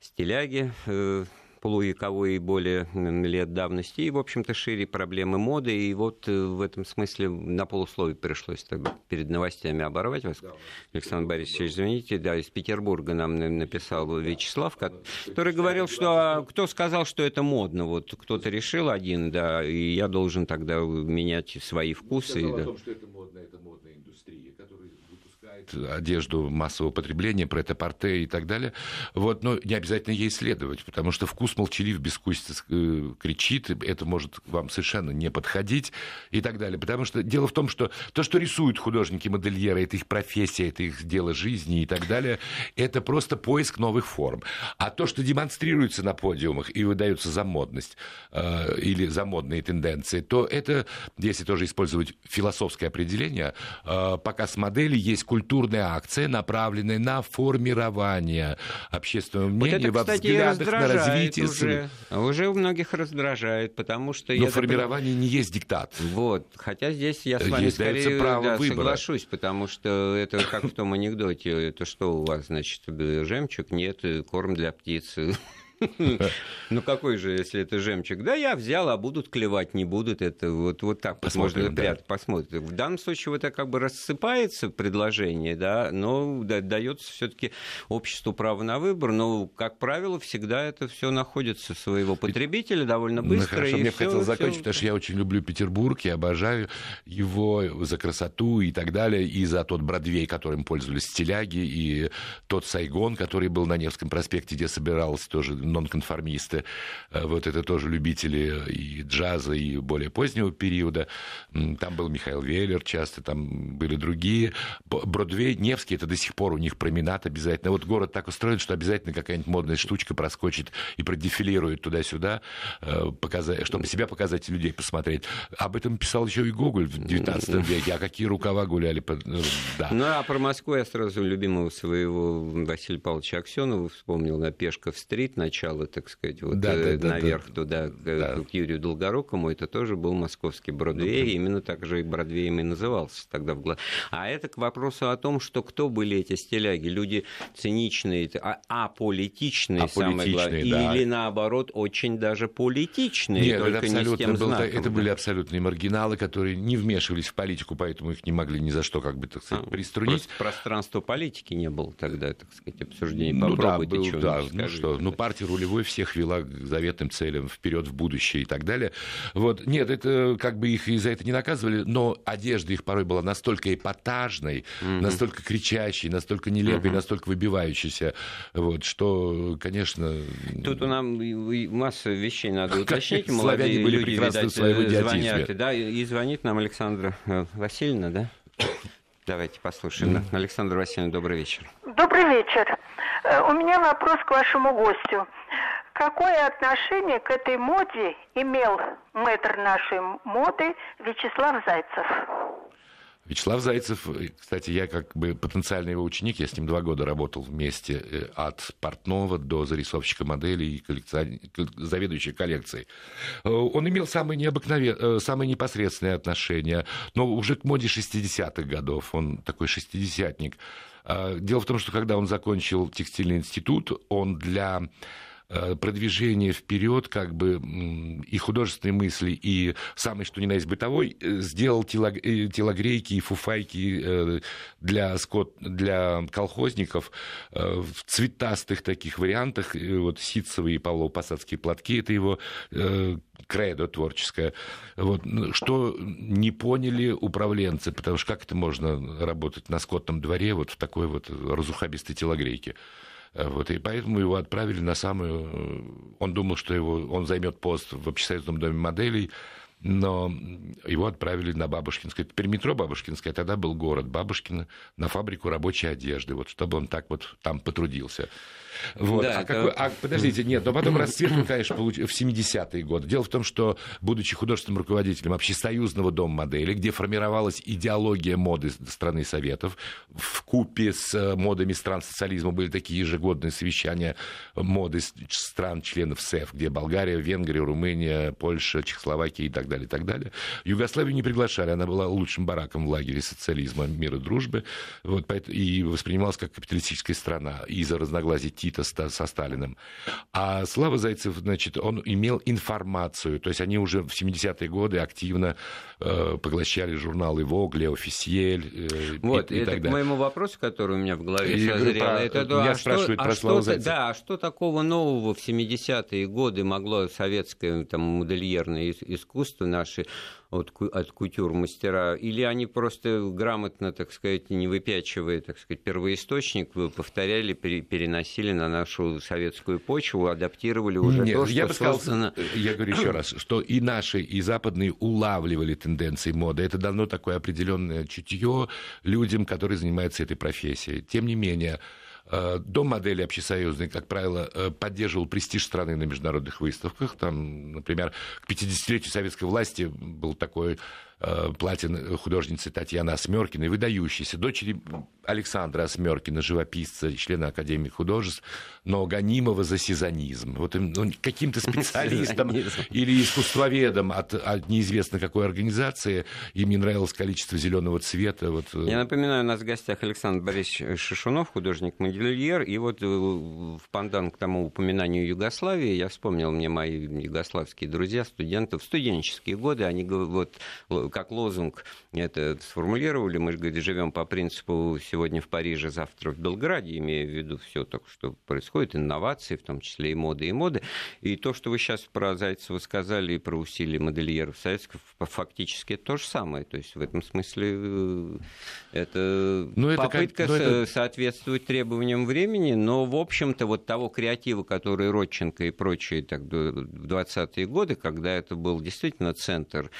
[SPEAKER 1] стиляги, э, полувековой и более лет давности, и, в общем-то, шире проблемы моды. И вот э, в этом смысле на полусловие пришлось тогда перед новостями оборвать вас. Да. Александр Борисович, извините, да, из Петербурга нам написал Вячеслав, который говорил, что а, кто сказал, что это модно. Вот кто-то решил один, да, и я должен тогда менять свои вкусы.
[SPEAKER 2] Он сказал
[SPEAKER 1] да.
[SPEAKER 2] о том, что это модно, это выпускает одежду массового потребления, претапорте и так далее. Вот, но не обязательно ей следовать, потому что вкус молчалив, бескусица э, кричит, это может вам совершенно не подходить и так далее. Потому что дело в том, что то, что рисуют художники-модельеры, это их профессия, это их дело жизни и так далее, это просто поиск новых форм. А то, что демонстрируется на подиумах и выдается за модность э, или за модные тенденции, то это, если тоже использовать философское определение, э, показ модели есть культурная акция, направленная на формирование общественного мнения вот это, во кстати, взглядах на развитие.
[SPEAKER 1] Уже, уже у многих раздражает, потому что...
[SPEAKER 2] Но формирование не есть диктат.
[SPEAKER 1] Вот, хотя здесь я с вами есть скорее право да, соглашусь, потому что это как в том анекдоте, это что у вас, значит, жемчуг? Нет, корм для птицы. Ну какой же, если это жемчуг? Да, я взял, а будут клевать, не будут. Это вот, вот так посмотрим, можно ряд посмотрим. В данном случае вот это как бы рассыпается предложение, да, но дается все-таки обществу право на выбор. Но, как правило, всегда это все находится своего потребителя довольно ну, быстро. Ну,
[SPEAKER 2] хорошо, мне хотел закончить, потому что я очень люблю Петербург, я обожаю его за красоту и так далее, и за тот Бродвей, которым пользовались стиляги, и тот Сайгон, который был на Невском проспекте, где собиралась тоже нонконформисты, э, вот это тоже любители и джаза, и более позднего периода. Там был Михаил Веллер часто, там были другие. Бродвей, Невский, это до сих пор у них променад обязательно. Вот город так устроен, что обязательно какая-нибудь модная штучка проскочит и продефилирует туда-сюда, э, показать, чтобы себя показать и людей посмотреть. Об этом писал еще и Гоголь в 19 веке. А какие рукава гуляли?
[SPEAKER 1] Э, да. Ну, а про Москву я сразу любимого своего Василия Павловича Аксенова вспомнил на Пешков-стрит, на начала, так сказать, вот да, э, да, наверх да, туда, да. к Юрию Долгорукому, это тоже был московский Бродвей, ну, именно так же и Бродвеем и назывался тогда в глаз. А это к вопросу о том, что кто были эти стиляги, люди циничные, а, аполитичные, аполитичные самое главное, да. или наоборот очень даже политичные,
[SPEAKER 2] Нет, только это абсолютно не с тем был, знаком, это да. были абсолютные маргиналы, которые не вмешивались в политику, поэтому их не могли ни за что, как бы, так сказать, а, приструнить.
[SPEAKER 1] Пространства политики не было тогда, так сказать, обсуждений. Ну, Попробуйте
[SPEAKER 2] да, был, да, ну что, ну партия рулевой всех вела к заветным целям вперед в будущее и так далее. Вот. Нет, это как бы их и за это не наказывали, но одежда их порой была настолько эпатажной, mm-hmm. настолько кричащей, настолько нелепой, mm-hmm. настолько выбивающейся, вот, что, конечно...
[SPEAKER 1] Тут у нас масса вещей надо уточнить. Молодые были прекрасны в своем э, звонят, да, и звонит нам Александра э, Васильевна, да? Давайте послушаем. Александр Васильевна, добрый вечер.
[SPEAKER 6] Добрый вечер. Э, у меня вопрос к вашему гостю. Какое отношение к этой моде имел мэтр нашей моды Вячеслав Зайцев?
[SPEAKER 2] Вячеслав Зайцев, кстати, я как бы потенциальный его ученик, я с ним два года работал вместе э, от портного до зарисовщика моделей и коллекцион... заведующей коллекцией. Э, он имел самые, необыкновенные, самые непосредственные отношения, но уже к моде 60-х годов, он такой шестидесятник. Э, дело в том, что когда он закончил текстильный институт, он для Э, продвижение вперед как бы и художественной мысли, и самый что ни на есть бытовой, э, сделал э, телогрейки и фуфайки для, скот, для колхозников в цветастых таких вариантах, вот ситцевые и павлово-посадские платки, это его кредо творческое, вот, что не поняли управленцы, потому что как это можно работать на скотном дворе вот в такой вот разухабистой телогрейке. Вот, и поэтому его отправили на самую... Э, он думал, что его, он займет пост в общесоюзном доме моделей, но его отправили на Бабушкинское. Теперь метро Бабушкинское, тогда был город Бабушкино, на фабрику рабочей одежды, вот, чтобы он так вот там потрудился. Вот. Да, а, это... какой... а подождите, нет, но потом расцвет, конечно, получ... в 70-е годы. Дело в том, что, будучи художественным руководителем Общесоюзного дома модели, где формировалась идеология моды страны Советов, в купе с э, модами стран социализма были такие ежегодные совещания моды стран-членов СЭФ, где Болгария, Венгрия, Румыния, Польша, Чехословакия и так далее, и так далее. Югославию не приглашали, она была лучшим бараком в лагере социализма, мира и дружбы, вот, и воспринималась как капиталистическая страна из-за разногласий Тита со Сталиным. А Слава Зайцев, значит, он имел информацию, то есть они уже в 70-е годы активно поглощали журналы Vogue, Le Officiel
[SPEAKER 1] вот,
[SPEAKER 2] и, и
[SPEAKER 1] это
[SPEAKER 2] так
[SPEAKER 1] к
[SPEAKER 2] далее.
[SPEAKER 1] моему вопросу, который у меня в голове
[SPEAKER 2] И,
[SPEAKER 1] созрел.
[SPEAKER 2] про-
[SPEAKER 1] это,
[SPEAKER 2] меня
[SPEAKER 1] а
[SPEAKER 2] спрашивают
[SPEAKER 1] что,
[SPEAKER 2] про
[SPEAKER 1] а
[SPEAKER 2] Славу
[SPEAKER 1] что. Да, а что такого нового в 70-е годы могло советское там, модельерное ис- искусство наше от, от кутюр-мастера? Или они просто грамотно, так сказать, не выпячивая, так сказать, первоисточник, вы повторяли, пере- переносили на нашу советскую почву, адаптировали уже
[SPEAKER 2] Нет,
[SPEAKER 1] то,
[SPEAKER 2] я
[SPEAKER 1] что
[SPEAKER 2] бы сказал,
[SPEAKER 1] создано...
[SPEAKER 2] я говорю еще раз, что и наши, и западные улавливали тенденции моды. Это дано такое определенное чутье людям, которые занимаются этой профессией. Тем не менее, э, Дом модели общесоюзный, как правило, э, поддерживал престиж страны на международных выставках. Там, например, к 50-летию советской власти был такой платин художницы Татьяны Осмеркиной, выдающейся, дочери Александра Осмеркина, живописца, члена Академии художеств, но гонимого за сезонизм. Вот им, ну, каким-то специалистам
[SPEAKER 1] Сезонизм.
[SPEAKER 2] или искусствоведом от, от неизвестно какой организации им не нравилось количество зеленого цвета. Вот, э,
[SPEAKER 1] Я напоминаю, у нас в гостях Александр Борисович Шишунов, художник-модельер. И вот э, в пандан к тому упоминанию Югославии, я вспомнил мне мои югославские друзья, студенты в студенческие годы, они вот как лозунг это сформулировали, мы же говорит, живем по принципу сегодня в Париже, завтра в Белграде, имея в виду все так, что происходит, инновации, в том числе и моды, и моды. И то, что вы сейчас про Зайцева сказали, и про усилия модельеров советских, фактически это то же самое. То есть в этом смысле э, это
[SPEAKER 2] Ну, это как-
[SPEAKER 1] попытка
[SPEAKER 2] ну, это-
[SPEAKER 1] со- соответствовать требованиям времени, но, в общем-то, вот того креатива, который Родченко и прочие так, в 20-е годы, когда это был действительно центр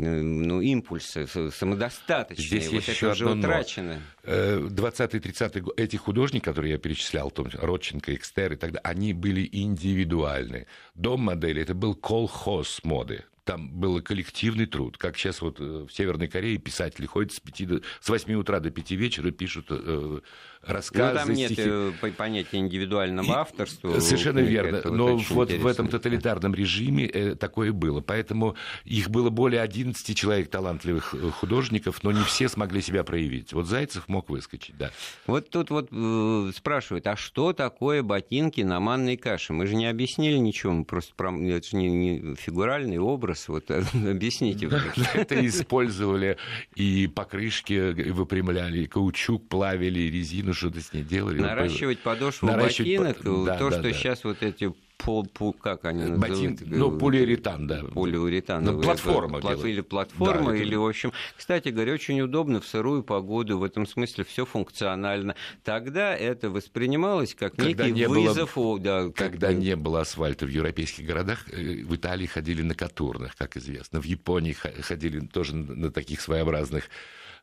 [SPEAKER 1] ну, импульса, с- самодостаточный,
[SPEAKER 2] Здесь
[SPEAKER 1] вот
[SPEAKER 2] есть
[SPEAKER 1] это
[SPEAKER 2] еще
[SPEAKER 1] уже
[SPEAKER 2] одно но.
[SPEAKER 1] утрачено.
[SPEAKER 2] Э, 20-30 год, эти художники, которые я перечислял, том, Родченко, Экстер и так далее, они были индивидуальны. Дом модели это был колхоз моды. Там был коллективный труд. Как сейчас вот э, в Северной Корее писатели ходят с, 5 до, с 8 утра до 5 вечера, пишут э, рассказы,
[SPEAKER 1] Ну, там нет
[SPEAKER 2] стихи.
[SPEAKER 1] э, по- понятия индивидуального
[SPEAKER 2] И-
[SPEAKER 1] авторства.
[SPEAKER 2] Совершенно верно.
[SPEAKER 1] Это
[SPEAKER 2] Но
[SPEAKER 1] очень
[SPEAKER 2] вот в этом тоталитарном режиме э, такое было. Поэтому их было более 11 человек талантливых э, художников, но не все смогли себя проявить. Вот Зайцев мог выскочить, да.
[SPEAKER 1] Вот тут вот э, спрашивают, а что такое ботинки на манной каше? Мы же не объяснили ничего, мы просто про... это же не, не фигуральный образ. Вот э, объясните.
[SPEAKER 2] Это использовали и покрышки выпрямляли, и каучук плавили, и резину что-то с ней делали.
[SPEAKER 1] Наращивать подошву ботинок, то, что сейчас вот эти пол, пол- как они
[SPEAKER 2] Ботин-
[SPEAKER 1] называют?
[SPEAKER 2] ну, полиуретан, да.
[SPEAKER 1] Полиуретановые.
[SPEAKER 2] Ну, платформа
[SPEAKER 1] Плат-. Или платформа,
[SPEAKER 2] Да, это-
[SPEAKER 1] или, в общем... Кстати говоря, очень удобно в сырую погоду, в этом смысле все функционально. Тогда это воспринималось как
[SPEAKER 2] Когда
[SPEAKER 1] некий
[SPEAKER 2] не было-
[SPEAKER 1] вызов. о, да, как
[SPEAKER 2] Когда не было асфальта в европейских городах, э, в Италии ходили на катурных, как известно. В Японии ходили тоже на таких своеобразных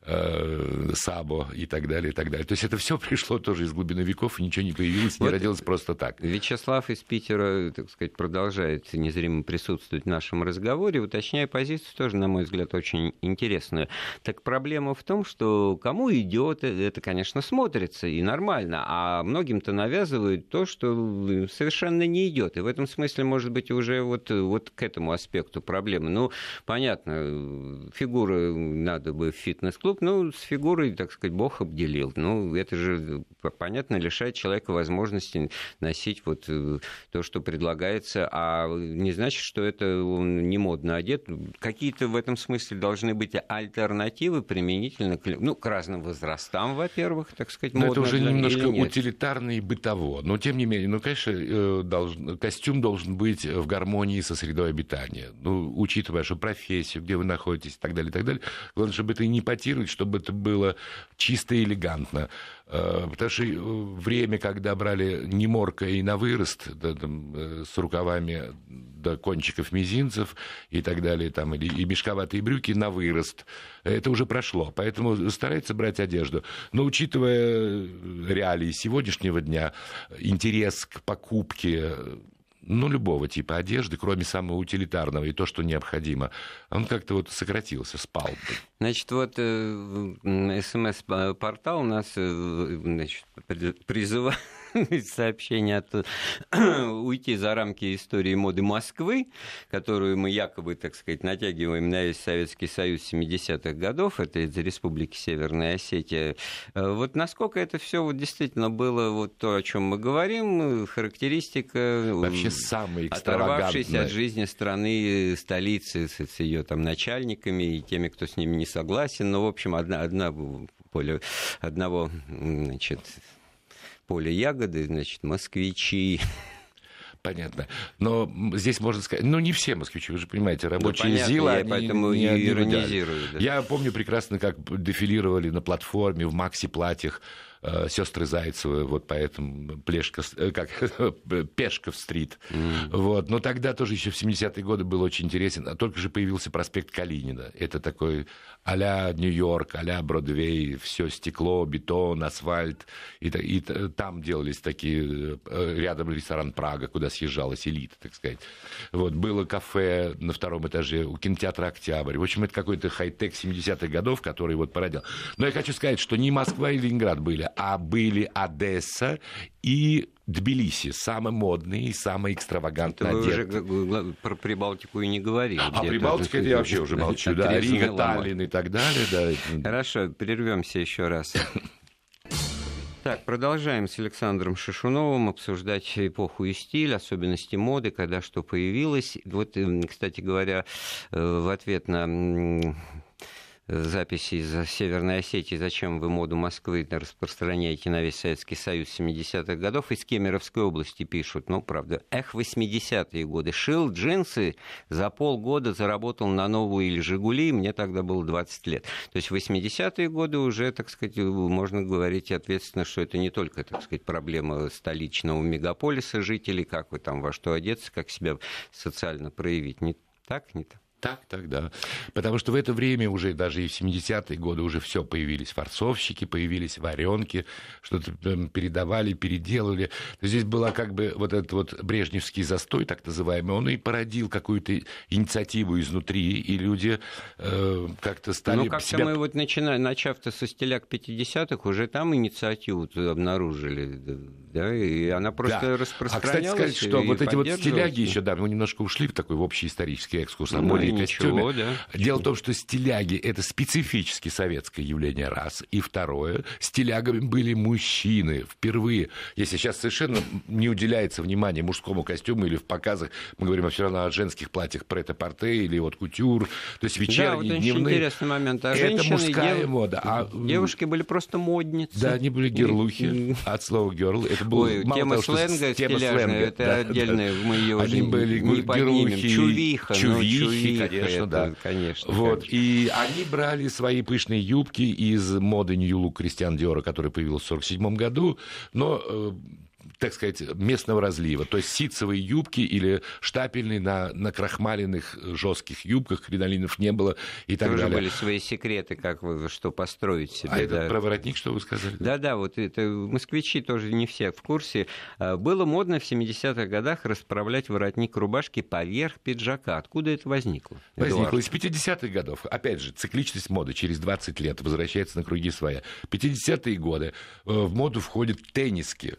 [SPEAKER 2] э, сабо и так далее, и так далее. То есть это все пришло тоже из глубины веков, и ничего не появилось, не
[SPEAKER 1] Вот
[SPEAKER 2] родилось просто так.
[SPEAKER 1] Вячеслав из Питера, так сказать, продолжает незримо присутствовать в нашем разговоре, уточняя позицию тоже, на мой взгляд, очень интересную. Так проблема в том, что кому идет, это, конечно, смотрится и нормально, а многим-то навязывают то, что совершенно не идет. И в этом смысле, может быть, уже вот, вот к этому аспекту проблемы. Ну, понятно, фигуры надо бы в фитнес-клуб, ну, с фигурой, так сказать, Бог обделил. Ну, это же, понятно, лишает человека возможности носить вот э, то, что предлагается, а не значит, что это он не модно одет. Какие-то в этом смысле должны быть альтернативы применительно к, ну, к разным возрастам, во-первых, так сказать,
[SPEAKER 2] Но это уже немножко утилитарно и бытово. Но тем не менее, ну, конечно, э, должен- костюм должен быть в гармонии со средой обитания. Ну, учитывая вашу профессию, где вы находитесь и так далее, и так далее. Главное, чтобы это не потировать, чтобы это было чисто и элегантно. Э, Потому что э, время, когда брали неморка и на вырост, да, там, э, с рукавами до кончиков мизинцев и так далее, там, или, и мешковатые брюки на вырост, это уже прошло. Поэтому старается брать одежду. Но учитывая реалии сегодняшнего дня, интерес к покупке ну, любого типа одежды, кроме самого утилитарного и то, что необходимо, он как-то вот сократился, спал.
[SPEAKER 1] Значит, вот э, СМС-портал нас э, значит, при- призыва- сообщение от уйти за рамки истории моды Москвы, которую мы якобы, так сказать, натягиваем на весь Советский Союз 70-х годов, это из Республики Северная Осетия. Э, вот насколько это все вот действительно было вот то, о чем мы говорим, характеристика...
[SPEAKER 2] Вообще самый
[SPEAKER 1] Оторвавшейся от жизни страны, столицы, с ее там начальниками и теми, кто с ними не согласен. Ну, в общем, одна, одна поле, одного, значит, поля ягоды, значит, москвичи.
[SPEAKER 2] Понятно. Но здесь можно сказать, ну не все москвичи, вы же понимаете, рабочие ну, ЗИЛа,
[SPEAKER 1] я они поэтому не, не иронизирую.
[SPEAKER 2] Да. Я помню прекрасно, как дефилировали на платформе в макси-платьях сестры Зайцевы, вот поэтому Плешка, э, как, Пешков-стрит. Mm. Вот. Но тогда тоже еще в 70-е годы был очень интересен. А только же появился проспект Калинина. Это такой а-ля Нью-Йорк, а-ля Бродвей, все стекло, бетон, асфальт. И, и там делались такие, э, рядом ресторан Прага, куда съезжалась элита, так сказать. Вот. Было кафе на втором этаже у кинотеатра Октябрь. В общем, это какой-то хай-тек 70-х годов, который вот породил. Но я хочу сказать, что не Москва и Ленинград были, а были Одесса и Тбилиси, самые модные и самые экстравагантные
[SPEAKER 1] Вы уже про Прибалтику и не говорили.
[SPEAKER 2] А Прибалтика это я вообще уже молчу, да, Рига, Таллин и так далее. Да.
[SPEAKER 1] Хорошо, прервемся еще раз. Так, продолжаем с Александром Шишуновым обсуждать эпоху и стиль, особенности моды, когда что появилось. Вот, кстати говоря, э, в ответ на записи из Северной Осетии «Зачем вы моду Москвы распространяете на весь Советский Союз 70-х годов?» из Кемеровской области пишут. Ну, правда, эх, 80-е годы. Шил джинсы, за полгода заработал на новую или «Жигули», мне тогда было 20 лет. То есть 80-е годы уже, так сказать, можно говорить ответственно, что это не только, так сказать, проблема столичного мегаполиса жителей, как вы там во что одеться, как себя социально проявить. Не так, не так.
[SPEAKER 2] Так, так, да. Потому что в это время уже, даже и в 70-е годы уже все появились форцовщики, появились варенки, что-то передавали, переделывали. Здесь была как бы вот этот вот брежневский застой, так называемый, он и породил какую-то инициативу изнутри, и люди э, как-то стали
[SPEAKER 1] Ну, как-то
[SPEAKER 2] себя...
[SPEAKER 1] мы вот начинаем, начав-то со стиляк 50-х, уже там инициативу обнаружили, да, и она просто да. распространялась.
[SPEAKER 2] А, кстати, сказать, что вот эти вот стиляги еще, да, мы немножко ушли в такой в общий исторический экскурс, а ну, и костюме. Да. Дело в том, что стиляги – это специфически советское явление, раз. И второе, стилягами были мужчины впервые. Если сейчас совершенно не уделяется внимания мужскому костюму или в показах, мы говорим все равно о женских платьях прет-а-порте или вот кутюр, то есть вечерние,
[SPEAKER 1] да, вот
[SPEAKER 2] дневные.
[SPEAKER 1] интересный момент. А
[SPEAKER 2] это мужская дев... мода. А...
[SPEAKER 1] Девушки были просто модницы.
[SPEAKER 2] Да, они были герлухи, от слова герл. Это было
[SPEAKER 1] Ой, мало тема того, сленга тема сленга, это да, отдельная, да. мы ее
[SPEAKER 2] они были
[SPEAKER 1] не.
[SPEAKER 2] Герлухи,
[SPEAKER 1] чувиха,
[SPEAKER 2] чувихи, конечно,
[SPEAKER 1] это, да. Конечно.
[SPEAKER 2] Вот.
[SPEAKER 1] Конечно.
[SPEAKER 2] И они брали свои пышные юбки из моды New Look Кристиан Диора, который появился в 1947 году, но э, так сказать, местного разлива. То есть ситцевые юбки или штапельные на, на крахмаленных жестких юбках, кринолинов не было и так
[SPEAKER 1] Тоже
[SPEAKER 2] далее.
[SPEAKER 1] были свои секреты, как вы, что построить себе. А да.
[SPEAKER 2] это про воротник, что вы сказали?
[SPEAKER 1] Да-да, вот это москвичи тоже не все в курсе. А, было модно в 70-х годах расправлять воротник рубашки поверх пиджака. Откуда это возникло?
[SPEAKER 2] Возникло из 50-х годов. Опять же, цикличность моды через 20 лет возвращается на круги своя. 50-е годы э, в моду входят тенниски.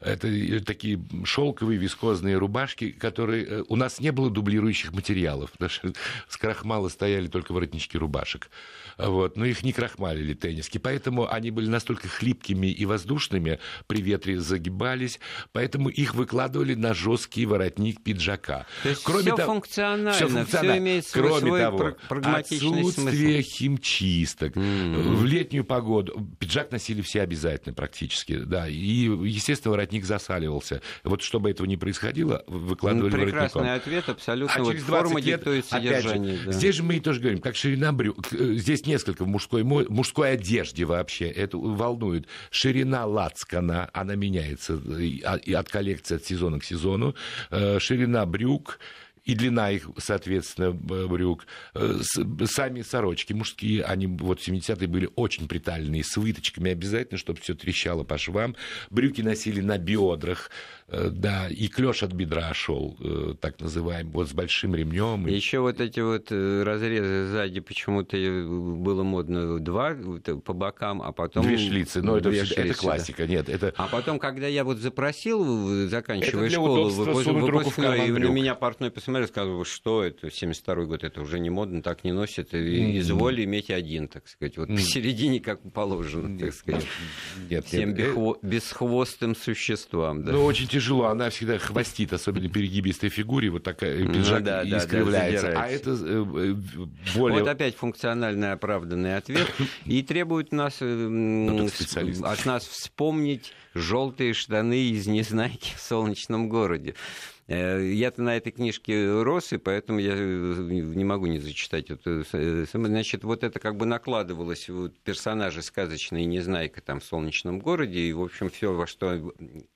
[SPEAKER 2] Это такие шелковые вискозные рубашки, которые... Э, у нас не было дублирующих материалов. Даже с крахмала стояли только воротнички рубашек. Вот. Но их не крахмалили тенниски. Поэтому они были настолько хлипкими и воздушными, при ветре загибались. Поэтому их выкладывали на жесткий воротник пиджака.
[SPEAKER 1] То есть Кроме все того, функционально, все функционально. Все имеет свой,
[SPEAKER 2] Кроме
[SPEAKER 1] свой
[SPEAKER 2] того, отсутствие
[SPEAKER 1] смысл.
[SPEAKER 2] химчисток. Mm-hmm. В летнюю погоду пиджак носили все обязательно практически. Да. И, естественно, воротник засаливался. Вот чтобы этого не происходило, выкладывали
[SPEAKER 1] ну, Прекрасный
[SPEAKER 2] воротником.
[SPEAKER 1] ответ, абсолютно. А вот через 20 форма лет, диктует содержание.
[SPEAKER 2] Же, да. Здесь же мы тоже говорим, как ширина брюк. Э, здесь несколько в мужской, мужской одежде вообще. Это волнует. Ширина лацкана, она меняется от коллекции от сезона к сезону. Э, ширина брюк и длина их, соответственно, брюк. Э, сами сорочки мужские, они вот в 70-е были очень приталенные, с выточками обязательно, чтобы все трещало по швам. Брюки носили на бедрах, э, да, и клеш от бедра шел, э, так называемый, вот с большим ремнем.
[SPEAKER 1] Еще вот эти вот разрезы сзади почему-то было модно два по бокам, а потом...
[SPEAKER 2] Две шлицы, но это, шлицы, это классика, да. нет. Это...
[SPEAKER 1] А потом, когда я вот запросил, заканчивая школу, выпускной, и на меня портной посмотрел, сказал, что это, 72-й год, это уже не модно, так не носят, и изволь иметь один, так сказать, вот посередине, как положено, так сказать, нет, всем нет. Э, бесхвостым существам.
[SPEAKER 2] Да. Ну, очень тяжело, она всегда хвостит, особенно перегибистой фигуре, вот такая ну пиджак ну, да, искривляется. Да, а это э, более...
[SPEAKER 1] Вот опять функциональный оправданный ответ, и требует нас, ну, от нас вспомнить желтые штаны из Незнайки в солнечном городе. Э, я-то на этой книжке рос, и поэтому я э, не могу не зачитать. Это. Э, значит, вот это как бы накладывалось, вот персонажи сказочные, Незнайка там в «Солнечном городе», и, в общем, все, во что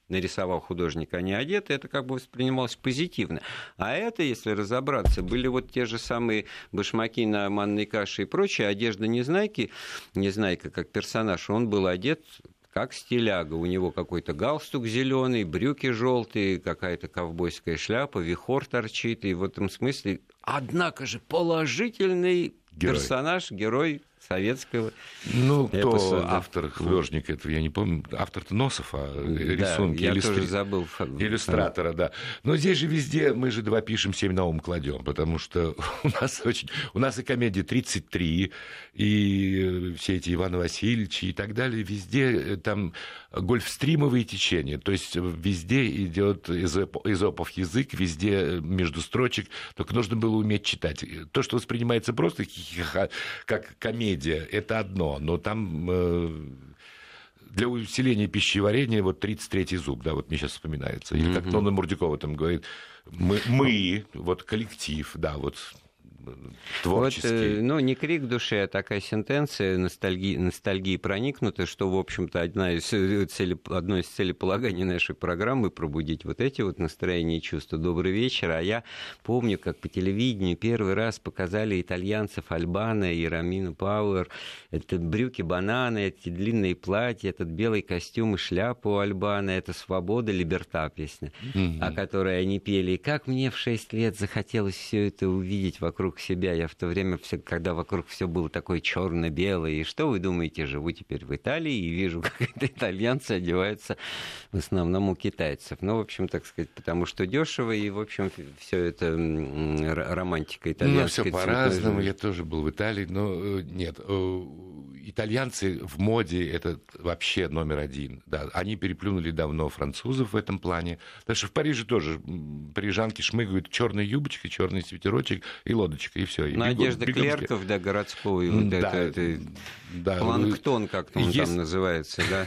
[SPEAKER 1] нарисовал художник, они одеты, это как бы воспринималось позитивно. А это, если разобраться, были вот те же самые башмаки на манной каше и прочее, одежда Незнайки, Незнайка как персонаж, он был одет как стиляга. У него какой-то галстук зеленый, брюки желтые, какая-то ковбойская шляпа, вихор торчит. И в этом смысле, однако же, положительный герой. персонаж, герой советского.
[SPEAKER 2] Ну, кто да. автор, художник этого, я не помню. Автор-то Носов, а рисунки.
[SPEAKER 1] я иллюстри... тоже забыл.
[SPEAKER 2] Иллюстратора, да. Но здесь же везде мы же два пишем, семь на ум кладем, потому что у нас очень... У нас и комедия 33, и все эти Иван Васильевичи и так далее. Везде э, там гольфстримовые течения. То есть везде идет изоп... изопов язык, везде э, между строчек. Только нужно было уметь читать. То, что воспринимается просто как комедия, это одно, но там э, для усиления пищеварения вот 33-й зуб, да, вот мне сейчас вспоминается. Или как Нонна Мурдюкова там говорит, мы, мы, вот коллектив, да, вот творческий. Вот,
[SPEAKER 1] э, ну, не крик души, а такая сентенция ностальгии, ностальгии проникнута, что, в общем-то, одна из э, цели, одно из целеполаганий нашей программы пробудить вот эти вот настроения и чувства. Добрый вечер. А я помню, как по телевидению первый раз показали итальянцев Альбана и Рамина Пауэр. Это брюки бананы, эти длинные платья, этот белый костюм и шляпу Альбана. Это «Свобода, либерта» песня, mm-hmm. о которой они пели. И как мне в шесть лет захотелось все это увидеть вокруг себя. Я в то время, все, когда вокруг все было такое черно-белое. И что вы думаете, живу теперь в Италии и вижу, как это итальянцы одеваются в основном у китайцев. Ну, в общем, так сказать, потому что дешево, и, в общем, все это романтика итальянская.
[SPEAKER 2] Ну, все по-разному. Я тоже был в Италии, но э, нет. Итальянцы в моде это вообще номер один. Да, они переплюнули давно французов в этом плане. Потому что в Париже тоже парижанки шмыгают черной юбочкой, черный свитерочек и лодочка, и все.
[SPEAKER 1] Надежда бегут, клерков, да, городской. Вот да, это, это да, планктон, как он есть... там называется, да?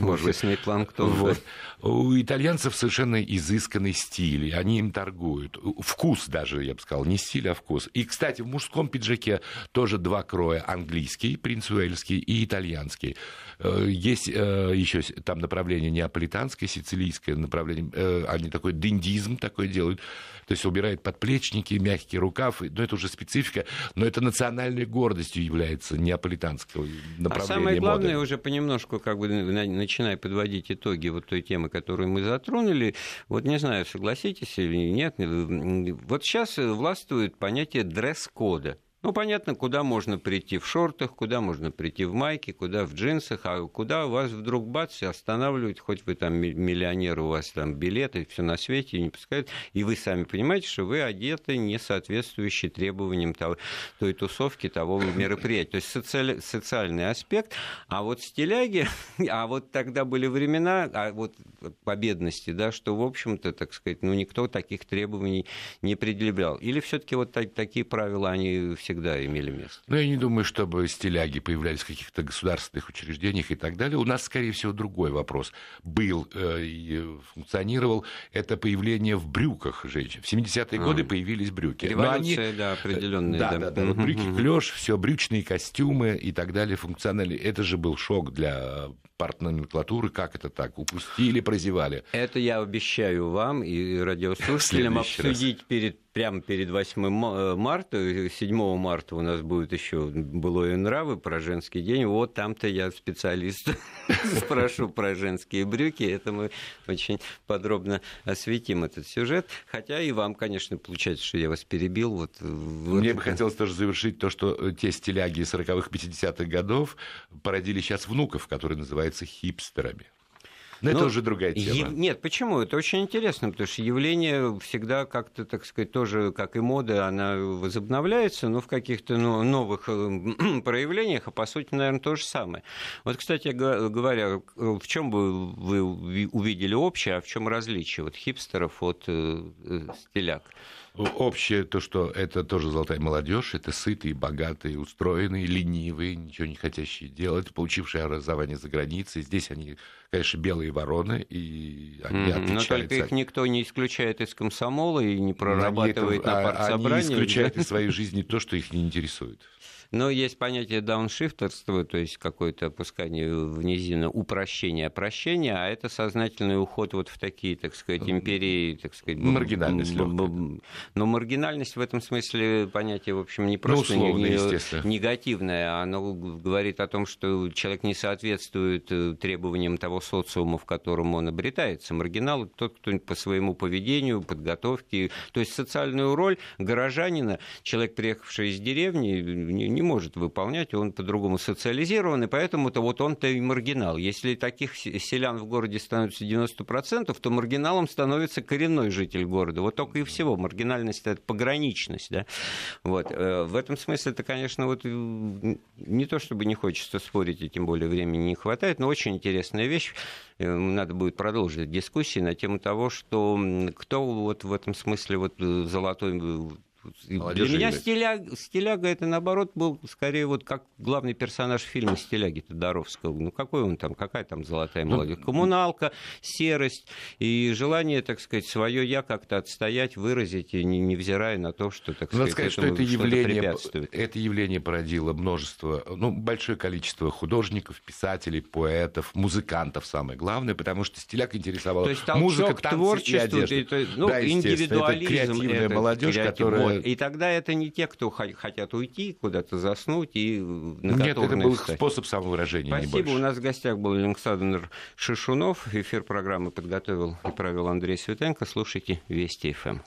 [SPEAKER 1] Офисный планктон. Вот.
[SPEAKER 2] У итальянцев совершенно изысканный стиль, они им торгуют. Вкус даже, я бы сказал, не стиль, а вкус. И, кстати, в мужском пиджаке тоже два кроя. Английский, принц Уэльский, и итальянский. Э, есть э, еще там направление неаполитанское, сицилийское направление. Э, они такой дендизм такой делают. То есть убирает подплечники, мягкий рукав. Но это уже специфика. Но это национальной гордостью является неаполитанского направления А
[SPEAKER 1] самое главное,
[SPEAKER 2] моды.
[SPEAKER 1] уже понемножку, как бы начиная подводить итоги вот той темы, которую мы затронули, вот не знаю, согласитесь или нет, вот сейчас властвует понятие дресс-кода. Ну, понятно, куда можно прийти в шортах, куда можно прийти в майке, куда в джинсах, а куда вас вдруг бац, останавливают, хоть вы там миллионер, у вас там билеты, все на свете, не пускают, и вы сами понимаете, что вы одеты не соответствующие требованиям того, той тусовки, того мероприятия. То есть социаль, социальный аспект. А вот стиляги, а вот тогда были времена, а вот по бедности, да, что, в общем-то, так сказать, ну, никто таких требований не предъявлял. Или все-таки вот так, такие правила, они все всегда имели место.
[SPEAKER 2] Ну, я не думаю, чтобы стиляги появлялись в каких-то государственных учреждениях и так далее. У нас, скорее всего, другой вопрос был э, и функционировал. Это появление в брюках женщин. В 70-е а. годы появились брюки.
[SPEAKER 1] Революция, они... да, определенные.
[SPEAKER 2] Да, да, да. да. Вот брюки, клеш, все, брючные костюмы и так далее функционали. Это же был шок для партноменклатуры. Как это так? Упустили, прозевали?
[SPEAKER 1] Это я обещаю вам и радиослушателям обсудить перед прямо перед 8 э, марта, 7 марта у нас будет еще «Былое нравы» про женский день. Вот там-то я специалист спрошу про женские брюки. Это мы очень подробно осветим этот сюжет. Хотя и вам, конечно, получается, что я вас перебил. Вот
[SPEAKER 2] Мне бы хотелось тоже завершить то, что э, те стиляги 40-х, 50-х годов породили сейчас внуков, которые называются хипстерами. Но ну, это уже другая тема. Е-
[SPEAKER 1] нет, почему? Это очень интересно, потому что явление всегда как-то, так сказать, тоже, как и мода, она возобновляется, но в каких-то ну, новых э, проявлениях, а по сути, наверное, то же самое. Вот, кстати говоря, в чем бы вы увидели общее, а в чем различие вот хипстеров от э, э стиляк?
[SPEAKER 2] Общее то, что это тоже золотая молодежь, это сытые, богатые, устроенные, ленивые, ничего не хотящие делать, получившие образование за границей. Здесь они, конечно, белые вороны, и они
[SPEAKER 1] отличаются. Но только их никто не исключает из комсомола и не прорабатывает на, на партсобрании.
[SPEAKER 2] Они исключают из своей жизни то, что их не интересует.
[SPEAKER 1] Но есть понятие дауншифтерства, то есть какое-то опускание в низину, упрощение, прощения, а это сознательный уход вот в такие, так сказать, империи, так сказать...
[SPEAKER 2] Маргинальность.
[SPEAKER 1] Но маргинальность в этом смысле понятие, в общем, не ну, просто ну, условно, не, негативное, оно говорит о том, что человек не соответствует э, требованиям того социума, в котором он обретается. Маргинал – тот, кто по своему поведению, подготовке, то есть социальную роль горожанина, человек, приехавший из деревни, не может выполнять, он по-другому социализирован, и поэтому-то вот он-то и маргинал. Если таких селян в городе становится 90%, то маргиналом становится коренной житель города. Вот только и всего. Маргинальность – это пограничность. Да? Вот. Э, в этом смысле это, конечно, вот э, не то чтобы не хочется спорить, и тем более времени не хватает, но очень интересная вещь. Э, надо будет продолжить дискуссии на тему того, что кто вот в этом смысле вот золотой Молодежь Для меня стиляга, стиляга это наоборот был скорее вот как главный персонаж фильма «Стиляги» Тодоровского. Ну какой он там, какая там золотая ну, молодежь? Коммуналка, серость и желание, так сказать, свое я как-то отстоять, выразить, невзирая на то, что, так
[SPEAKER 2] Надо сказать, что это явление, это явление породило множество, ну, большое количество художников, писателей, поэтов, музыкантов, самое главное, потому что стиляк интересовал
[SPEAKER 1] то есть, музыка, танцы и одежда. Это, ну, да, индивидуализм.
[SPEAKER 2] Это креативная это, молодежь, которая
[SPEAKER 1] и тогда это не те, кто хотят уйти, куда-то заснуть и на
[SPEAKER 2] Нет, это был встать. способ самовыражения,
[SPEAKER 1] Спасибо. У нас в гостях был Александр Шишунов. Эфир программы подготовил и провел Андрей Светенко. Слушайте Вести ФМ.